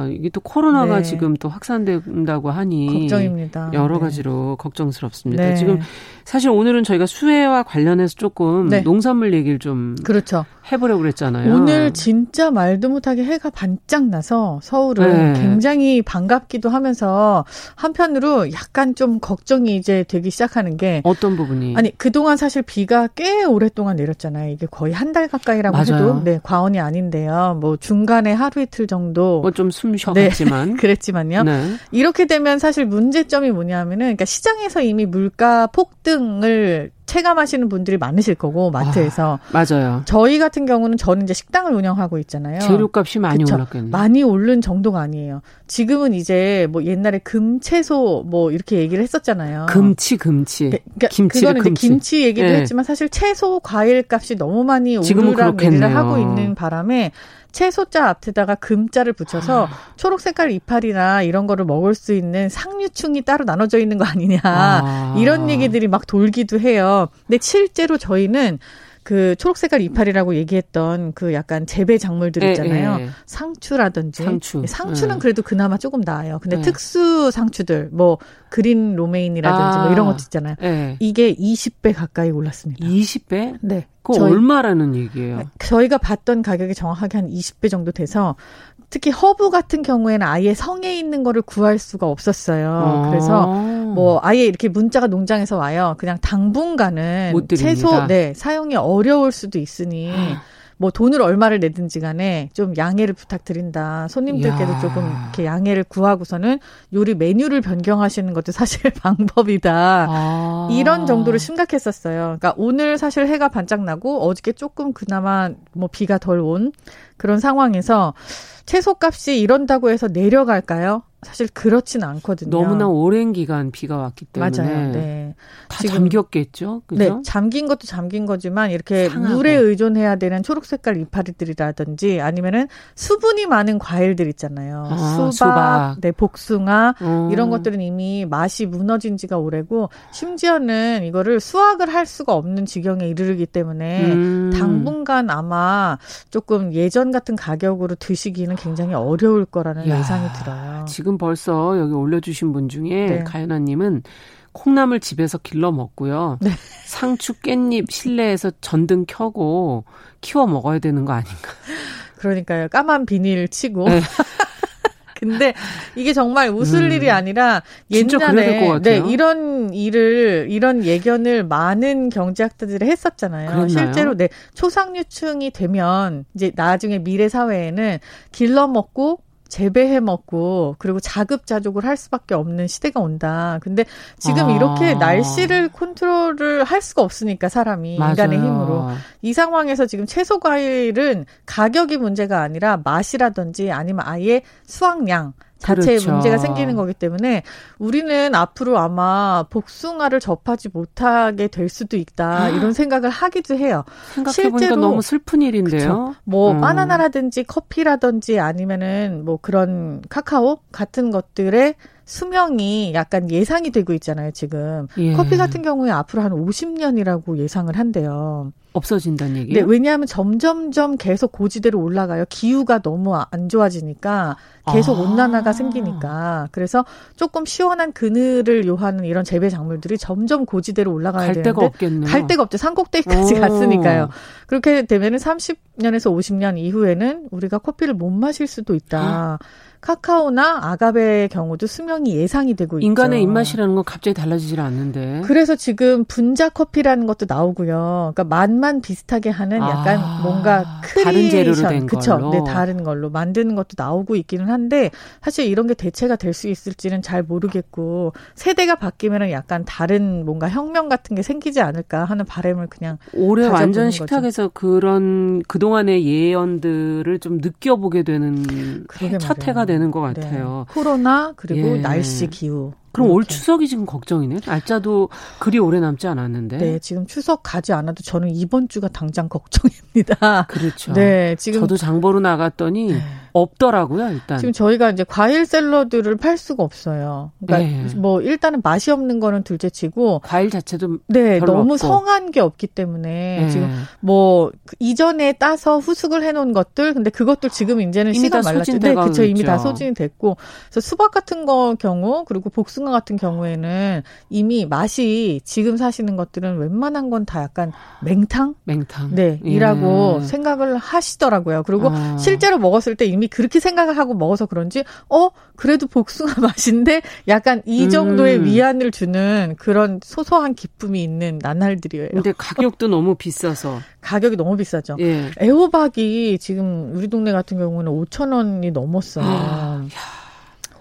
S2: 그쵸? 이게 또 코로나가 네. 지금 또 확산된다고 하니
S6: 걱정입니다.
S2: 여러 네. 가지로 걱정스럽습니다. 네. 지금 사실 오늘은 저희가 수혜와 관련해서 조금 네. 농산물 얘기를 좀
S6: 그렇죠.
S2: 해보려고 그랬잖아요.
S6: 오늘 진짜 말도 못하게 해가 반짝 나서 서울은 네. 굉장히 반갑기도 하면서 한편으로 약간 좀 걱정이 이제 되기 시작하는 게
S2: 어떤 부분이
S6: 아니 그동안 사실 비가 꽤 오랫동안 내렸잖아요. 이게 거의 한 달 가까이라고 맞아요. 해도 네 과언이 아닌데요. 뭐 중간에 하루 이틀 정도
S2: 뭐 좀 숨 쉬었지만
S6: 네, 그랬지만요. 네. 이렇게 되면 사실 문제점이 뭐냐면은 그러니까 시장에서 이미 물가 폭등 을 체감하시는 분들이 많으실 거고 마트에서
S2: 아, 맞아요.
S6: 저희 같은 경우는 저는 이제 식당을 운영하고 있잖아요.
S2: 재료값이 많이 그쵸? 올랐겠네요.
S6: 많이 오른 정도가 아니에요. 지금은 이제 뭐 옛날에 금채소 뭐 이렇게 얘기를 했었잖아요.
S2: 금치 금치.
S6: 그러니까 김치 그거는 금치. 이제 김치 얘기도 네. 했지만 사실 채소 과일 값이 너무 많이 오르락 내리락 하고 있는 바람에 채소자 앞에다가 금자를 붙여서 아. 초록 색깔 이파리나 이런 거를 먹을 수 있는 상류층이 따로 나눠져 있는 거 아니냐. 아. 이런 얘기들이 막 돌기도 해요. 근데 실제로 저희는 그 초록 색깔 이파리라고 얘기했던 그 약간 재배 작물들 예, 있잖아요. 에, 에. 상추라든지 상추. 예, 상추는 에. 예. 그래도 그나마 조금 나아요. 근데 특수 상추들 뭐 green romaine이라든지 아, 뭐 이런 아. 것도 있잖아요. 이게 20배 가까이 올랐습니다.
S2: 20배?
S6: 네.
S2: 그 얼마라는 얘기예요?
S6: 저희가 봤던 가격이 정확하게 한 20배 정도 돼서 특히 허브 같은 경우에는 아예 성해 있는 거를 구할 수가 없었어요. 아. 그래서 뭐 아예 이렇게 문자가 농장에서 와요. 그냥 당분간은 채소 네 사용이 어려울 수도 있으니 뭐 돈을 얼마를 내든지 간에 좀 양해를 부탁드린다. 손님들께도 야. 조금 이렇게 양해를 구하고서는 요리 메뉴를 변경하시는 것도 사실 방법이다. 아. 이런 정도로 심각했었어요. 그러니까 오늘 사실 해가 반짝 나고 어저께 조금 그나마 뭐 비가 덜 온 그런 상황에서 채소값이 이런다고 해서 내려갈까요? 사실 그렇지는 않거든요.
S2: 너무나 오랜 기간 비가 왔기 때문에 맞아요. 네. 다 지금, 잠겼겠죠. 그죠? 네,
S6: 잠긴 것도 잠긴 거지만 이렇게 상하고. 물에 의존해야 되는 초록 색깔 이파리들이라든지 아니면은 수분이 많은 과일들 있잖아요. 아, 수박, 수박, 네, 복숭아 음. 이런 것들은 이미 맛이 무너진 지가 오래고 심지어는 이거를 수확을 할 수가 없는 지경에 이르르기 때문에 음. 당분간 아마 조금 예전 같은 가격으로 드시기는 굉장히 어려울 거라는 야, 예상이 들어요.
S2: 지금 지금 벌써 여기 올려주신 분 중에 네. 가연아님은 콩나물 집에서 길러 먹고요. 네. 상추, 깻잎 실내에서 전등 켜고 키워 먹어야 되는 거 아닌가?
S6: 그러니까요. 까만 비닐 치고. 네. 근데 이게 정말 웃을 음. 일이 아니라 옛날에 네, 이런 일을 이런 예견을 많은 경제학자들이 했었잖아요. 그랬나요? 실제로 네 초상류층이 되면 이제 나중에 미래 사회에는 길러 먹고 재배해 먹고 그리고 자급자족을 할 수밖에 없는 시대가 온다. 근데 지금 아. 이렇게 날씨를 컨트롤을 할 수가 없으니까 사람이 맞아요. 인간의 힘으로 이 상황에서 지금 채소 과일은 가격이 문제가 아니라 맛이라든지 아니면 아예 수확량 자체에 그렇죠. 문제가 생기는 거기 때문에 우리는 앞으로 아마 복숭아를 접하지 못하게 될 수도 있다 이런 생각을 하기도 해요.
S2: 실제로 너무 슬픈 일인데요. 그쵸?
S6: 뭐 음. 바나나라든지 커피라든지 아니면은 뭐 그런 카카오 같은 것들의 수명이 약간 예상이 되고 있잖아요, 지금. 예. 커피 같은 경우에 앞으로 한 50년이라고 예상을 한대요.
S2: 없어진다는 얘기예요?
S6: 네, 왜냐하면 점점점 계속 고지대로 올라가요. 기후가 너무 안 좋아지니까 계속 아. 온난화가 생기니까. 그래서 조금 시원한 그늘을 요하는 이런 재배 작물들이 점점 고지대로 올라가야 갈 되는데 데가 없겠네요. 갈 데가 없죠. 산꼭대기까지 오. 갔으니까요. 그렇게 되면은 30년에서 50년 이후에는 우리가 커피를 못 마실 수도 있다. 카카오나 아가베의 경우도 수명이 예상이 되고
S2: 있죠. 인간의 입맛이라는 건 갑자기 달라지질 않는데.
S6: 그래서 지금 분자 커피라는 것도 나오고요. 그러니까 맛만 비슷하게 하는 약간 아, 뭔가 creation, 다른 재료로 된 그쵸? 네, 다른 걸로 만드는 것도 나오고 있기는 한데 사실 이런 게 대체가 될 수 있을지는 잘 모르겠고 세대가 바뀌면은 약간 다른 뭔가 혁명 같은 게 생기지 않을까 하는 바램을 그냥
S2: 올해 완전 식탁에서 그런 그 동안의 예언들을 좀 느껴보게 되는 첫 해가 되 는것 네. 같아요.
S6: 네. 코로나 그리고 예. 날씨 기후
S2: 그럼 이렇게. 올 추석이 지금 걱정이네. 날짜도 그리 오래 남지 않았는데.
S6: 네, 지금 추석 가지 않아도 저는 이번 주가 당장 걱정입니다.
S2: 그렇죠. 네, 지금 저도 장보러 나갔더니 네. 없더라고요, 일단.
S6: 지금 저희가 이제 과일 샐러드를 팔 수가 없어요. 그러니까 네. 뭐 일단은 맛이 없는 거는 둘째치고
S2: 과일 자체도
S6: 네, 너무 없고. 성한 게 없기 때문에 네. 지금 뭐 이전에 따서 후숙을 해 놓은 것들 근데 그것도 지금 이제는 씨가 말랐죠. 네, 그쵸 이미 다 소진이 됐고. 그래서 수박 같은 거 경우 그리고 복숭아 복숭아 같은 경우에는 이미 맛이 지금 사시는 것들은 웬만한 건 다 약간 맹탕?
S2: 맹탕.
S6: 네, 예. 이라고 생각을 하시더라고요. 그리고 아. 실제로 먹었을 때 이미 그렇게 생각을 하고 먹어서 그런지, 어, 그래도 복숭아 맛인데 약간 이 정도의 음. 위안을 주는 그런 소소한 기쁨이 있는 나날들이에요.
S2: 근데 가격도 너무 비싸서.
S6: 가격이 너무 비싸죠. 예. 애호박이 지금 우리 동네 같은 경우는 5천 원이 넘었어요. 아,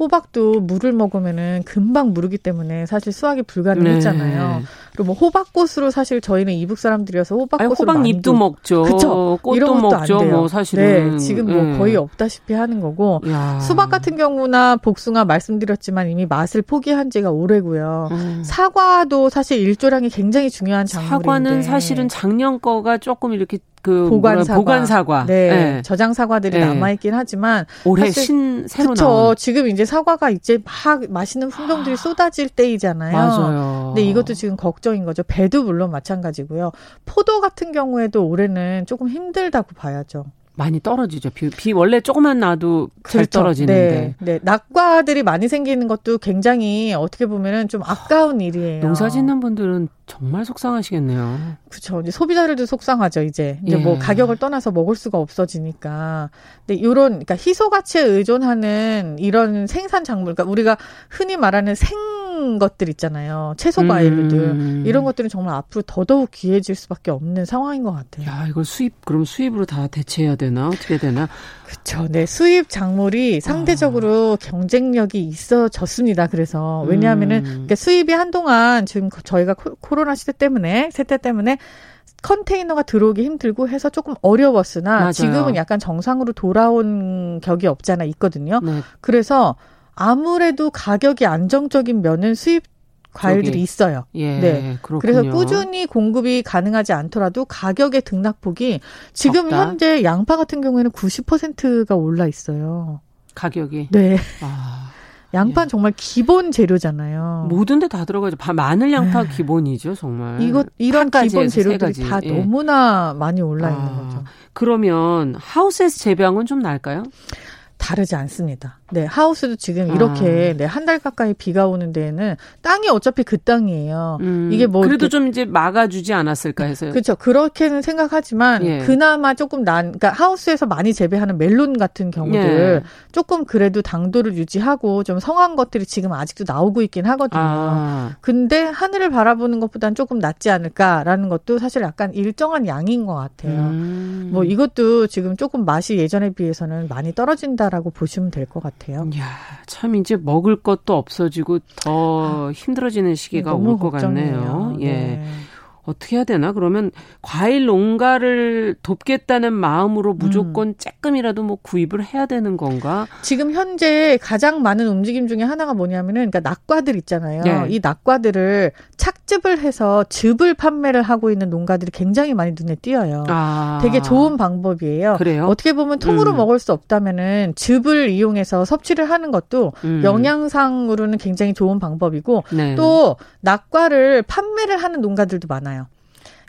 S6: 호박도 물을 먹으면은 금방 무르기 때문에 사실 수확이 불가능했잖아요. 네. 그리고 뭐 호박꽃으로 사실 저희는 이북 사람들이어서 호박꽃으로
S2: 호박잎도 먹죠. 그쵸? 꽃도 이런 것도 먹죠. 안 돼요. 뭐 사실은
S6: 네, 지금 뭐 네. 거의 없다시피 하는 거고 야. 수박 같은 경우나 복숭아 말씀드렸지만 이미 맛을 포기한 지가 오래고요. 음. 사과도 사실 일조량이 굉장히 중요한 작물인데
S2: 사과는 사실은 작년 거가 조금 이렇게 그 보관 사과, 보관 사과,
S6: 네, 네. 저장 사과들이 네. 남아 있긴 하지만
S2: 올해 신 새로 그쵸, 나온
S6: 지금 이제 사과가 이제 막 맛있는 품종들이 아, 쏟아질 때이잖아요.
S2: 맞아요.
S6: 근데 이것도 지금 걱정인 거죠. 배도 물론 마찬가지고요. 포도 같은 경우에도 올해는 조금 힘들다고 봐야죠.
S2: 많이 떨어지죠. 비, 비 원래 조금만 나도 잘 그렇죠. 떨어지는데.
S6: 네, 네. 낙과들이 많이 생기는 것도 굉장히 어떻게 보면은 좀 아까운 일이에요.
S2: 농사 짓는 분들은 정말 속상하시겠네요.
S6: 그렇죠. 이제 소비자들도 속상하죠. 이제 이제 뭐 예. 뭐 가격을 떠나서 먹을 수가 없어지니까. 근데 이런 그러니까 희소 가치에 의존하는 이런 생산 작물, 그러니까 우리가 흔히 말하는 생 것들 있잖아요. 채소 과일들 음. 이런 것들은 정말 앞으로 더더욱 귀해질 수밖에 없는 상황인 것 같아요.
S2: 야, 이걸 수입 그럼 수입으로 다 대체해야 되나 어떻게 되나?
S6: 그렇죠. 네, 수입 작물이 상대적으로 아. 경쟁력이 있어졌습니다. 그래서 왜냐하면은 음. 그러니까 수입이 한동안 지금 저희가 코로나 시대 때문에 세태 때문에 컨테이너가 들어오기 힘들고 해서 조금 어려웠으나 맞아요. 지금은 약간 정상으로 돌아온 격이 없잖아 있거든요. 네. 그래서 아무래도 가격이 안정적인 면은 수입 과일들이 쪽이. 있어요.
S2: 예, 네. 그렇군요.
S6: 그래서 꾸준히 공급이 가능하지 않더라도 가격의 등락폭이 지금 적다. 현재 양파 같은 경우에는 90%가 올라 있어요.
S2: 가격이.
S6: 네. 아. 양파는 예. 정말 기본 재료잖아요.
S2: 모든 데 다 들어가죠. 마늘 양파 네. 기본이죠, 정말.
S6: 이것 이런 기본 재료들이 다 예. 너무나 많이 올라 있는 아, 거죠.
S2: 그러면 하우스에서 재배한 좀 날까요?
S6: 다르지 않습니다. 네, 하우스도 지금 이렇게 아. 네, 한 달 가까이 비가 오는 데에는 땅이 어차피 그 땅이에요.
S2: 음, 이게 뭐 그래도 좀 이제 막아주지 않았을까 해서요.
S6: 그렇죠. 그렇게는 생각하지만 예. 그나마 조금 난, 그러니까 하우스에서 많이 재배하는 멜론 같은 경우들 예. 조금 그래도 당도를 유지하고 좀 성한 것들이 지금 아직도 나오고 있긴 하거든요. 아. 근데 하늘을 바라보는 것보다는 조금 낫지 않을까라는 것도 사실 약간 일정한 양인 것 같아요. 음. 뭐 이것도 지금 조금 맛이 예전에 비해서는 많이 떨어진다라고 보시면 될 것 같아요. 같아요.
S2: 야, 참 이제 먹을 것도 없어지고 더 아, 힘들어지는 시기가 올 것 같네요. 예. 네. 어떻게 해야 되나? 그러면 과일 농가를 돕겠다는 마음으로 무조건 음. 조금이라도 뭐 구입을 해야 되는 건가?
S6: 지금 현재 가장 많은 움직임 중에 하나가 뭐냐면은 그러니까 낙과들 있잖아요. 네. 이 낙과들을 착즙을 해서 즙을 판매를 하고 있는 농가들이 굉장히 많이 눈에 띄어요. 아. 되게 좋은 방법이에요.
S2: 그래요?
S6: 어떻게 보면 통으로 음. 먹을 수 없다면은 즙을 이용해서 섭취를 하는 것도 음. 영양상으로는 굉장히 좋은 방법이고 네. 또 낙과를 판매를 하는 농가들도 많아요.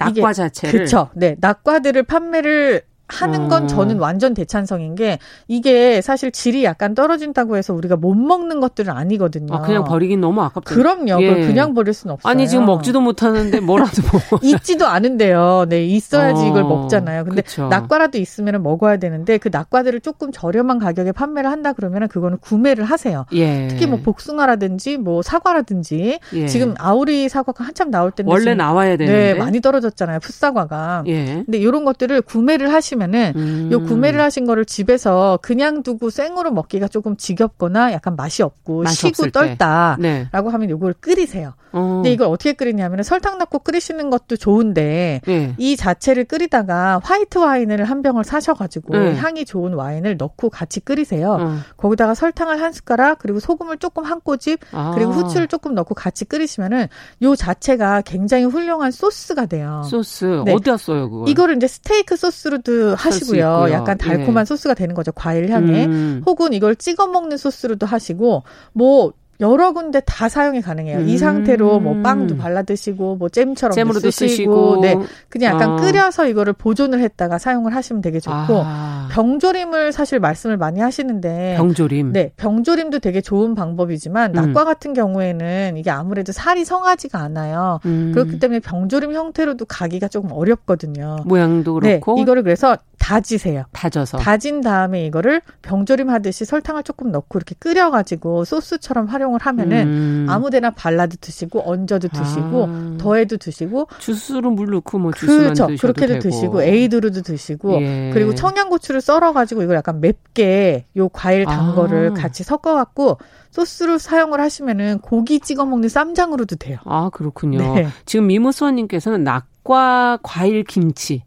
S2: 낙과 자체를
S6: 그렇죠. 네, 낙과들을 판매를 하는 건 어. 저는 완전 대찬성인 게 이게 사실 질이 약간 떨어진다고 해서 우리가 못 먹는 것들은 아니거든요.
S2: 아, 그냥 버리긴 너무 아깝다.
S6: 그럼요. 예. 그냥 버릴 수는 없어요.
S2: 아니 지금 먹지도 못하는데 뭐라도 먹어.
S6: 있지도 않은데요. 네, 있어야지 어. 이걸 먹잖아요. 근데 그쵸. 낙과라도 있으면 먹어야 되는데 그 낙과들을 조금 저렴한 가격에 판매를 한다 그러면 그거는 구매를 하세요.
S2: 예.
S6: 특히 뭐 복숭아라든지 뭐 사과라든지 예. 지금 아우리 사과가 한참 나올 때인데
S2: 원래 나와야 되는데
S6: 네, 많이 떨어졌잖아요. 풋사과가. 예. 근데 이런 것들을 구매를 하시면 하시면은 음. 요 구매를 하신 거를 집에서 그냥 두고 생으로 먹기가 조금 지겹거나 약간 맛이 없고 맛이 시고 떨다라고 네. 하면 요걸 끓이세요. 어. 근데 이걸 어떻게 끓이냐면 설탕 넣고 끓이시는 것도 좋은데 네. 이 자체를 끓이다가 화이트 와인을 한 병을 사셔가지고 네. 향이 좋은 와인을 넣고 같이 끓이세요. 어. 거기다가 설탕을 한 숟가락 그리고 소금을 조금 한 꼬집 아. 그리고 후추를 조금 넣고 같이 끓이시면은 요 자체가 굉장히 훌륭한 소스가 돼요.
S2: 소스 네. 어디다 써요 그거?
S6: 이거를 이제 스테이크 소스로도 하시고요. 약간 달콤한 예. 소스가 되는 거죠 과일 향에. 음. 혹은 이걸 찍어 먹는 소스로도 하시고 뭐 여러 군데 다 사용이 가능해요. 음. 이 상태로 뭐 빵도 발라 드시고 뭐 잼처럼 잼으로도 쓰시고, 쓰시고, 네 그냥 약간 어. 끓여서 이거를 보존을 했다가 사용을 하시면 되게 좋고 아. 병조림을 사실 말씀을 많이 하시는데
S2: 병조림
S6: 네 병조림도 되게 좋은 방법이지만 음. 낙과 같은 경우에는 이게 아무래도 살이 성하지가 않아요. 음. 그렇기 때문에 병조림 형태로도 가기가 조금 어렵거든요.
S2: 모양도 네, 그렇고
S6: 네, 이거를 그래서 다지세요.
S2: 다져서.
S6: 다진 다음에 이거를 병조림 하듯이 설탕을 조금 넣고 이렇게 끓여가지고 소스처럼 활용 을 하면은 음. 아무데나 발라도 드시고 얹어도 드시고 아. 더해도 드시고
S2: 주스로 물 넣고 뭐 주스만 그렇죠.
S6: 그렇게도
S2: 되고.
S6: 드시고 에이드로도 드시고 예. 그리고 청양고추를 썰어 가지고 이걸 약간 맵게 요 과일 단 아. 거를 같이 섞어 갖고 소스로 사용을 하시면은 고기 찍어 먹는 쌈장으로도 돼요.
S2: 아 그렇군요. 네. 지금 미모수원님께서는 낙과 과일 김치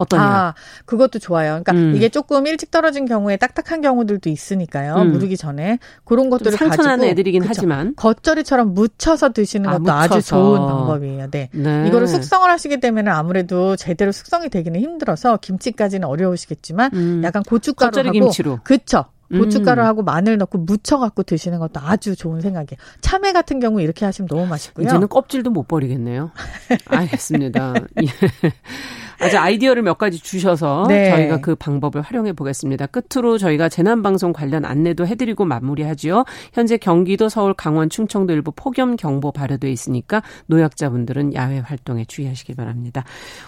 S2: 어떠냐? 아,
S6: 그것도 좋아요. 그러니까 음. 이게 조금 일찍 떨어진 경우에 딱딱한 경우들도 있으니까요. 음. 무르기 전에 그런 것들을
S2: 상처나는 애들이긴 그쵸? 하지만
S6: 겉절이처럼 묻혀서 드시는 아, 것도 아, 주 좋은 방법이에요. 네. 네. 이거를 숙성을 하시게 되면 아무래도 제대로 숙성이 되기는 힘들어서 김치까지는 어려우시겠지만 음. 약간 고춧가루하고 김치로. 그쵸. 고춧가루하고 음. 마늘 넣고 무쳐갖고 드시는 것도 아주 좋은 생각이에요. 참외 같은 경우 이렇게 하시면 너무 맛있고요.
S2: 이제는 껍질도 못 버리겠네요. 알겠습니다. 예. 아주 아이디어를 몇 가지 주셔서 네. 저희가 그 방법을 활용해 보겠습니다. 끝으로 저희가 재난방송 관련 안내도 해드리고 마무리하지요. 현재 경기도, 서울, 강원, 충청도 일부 폭염 경보 발효돼 있으니까 노약자분들은 야외 활동에 주의하시기 바랍니다.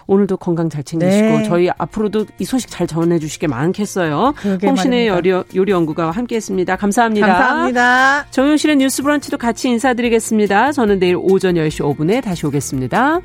S2: 오늘도 건강 잘 챙기시고 네. 저희 앞으로도 이 소식 잘 전해주시게 많겠어요. 홍신의 요리, 요리 연구가와 함께했습니다. 감사합니다.
S6: 감사합니다.
S2: 정용실의 뉴스브런치도 같이 인사드리겠습니다. 저는 내일 오전 10시 5분에 다시 오겠습니다.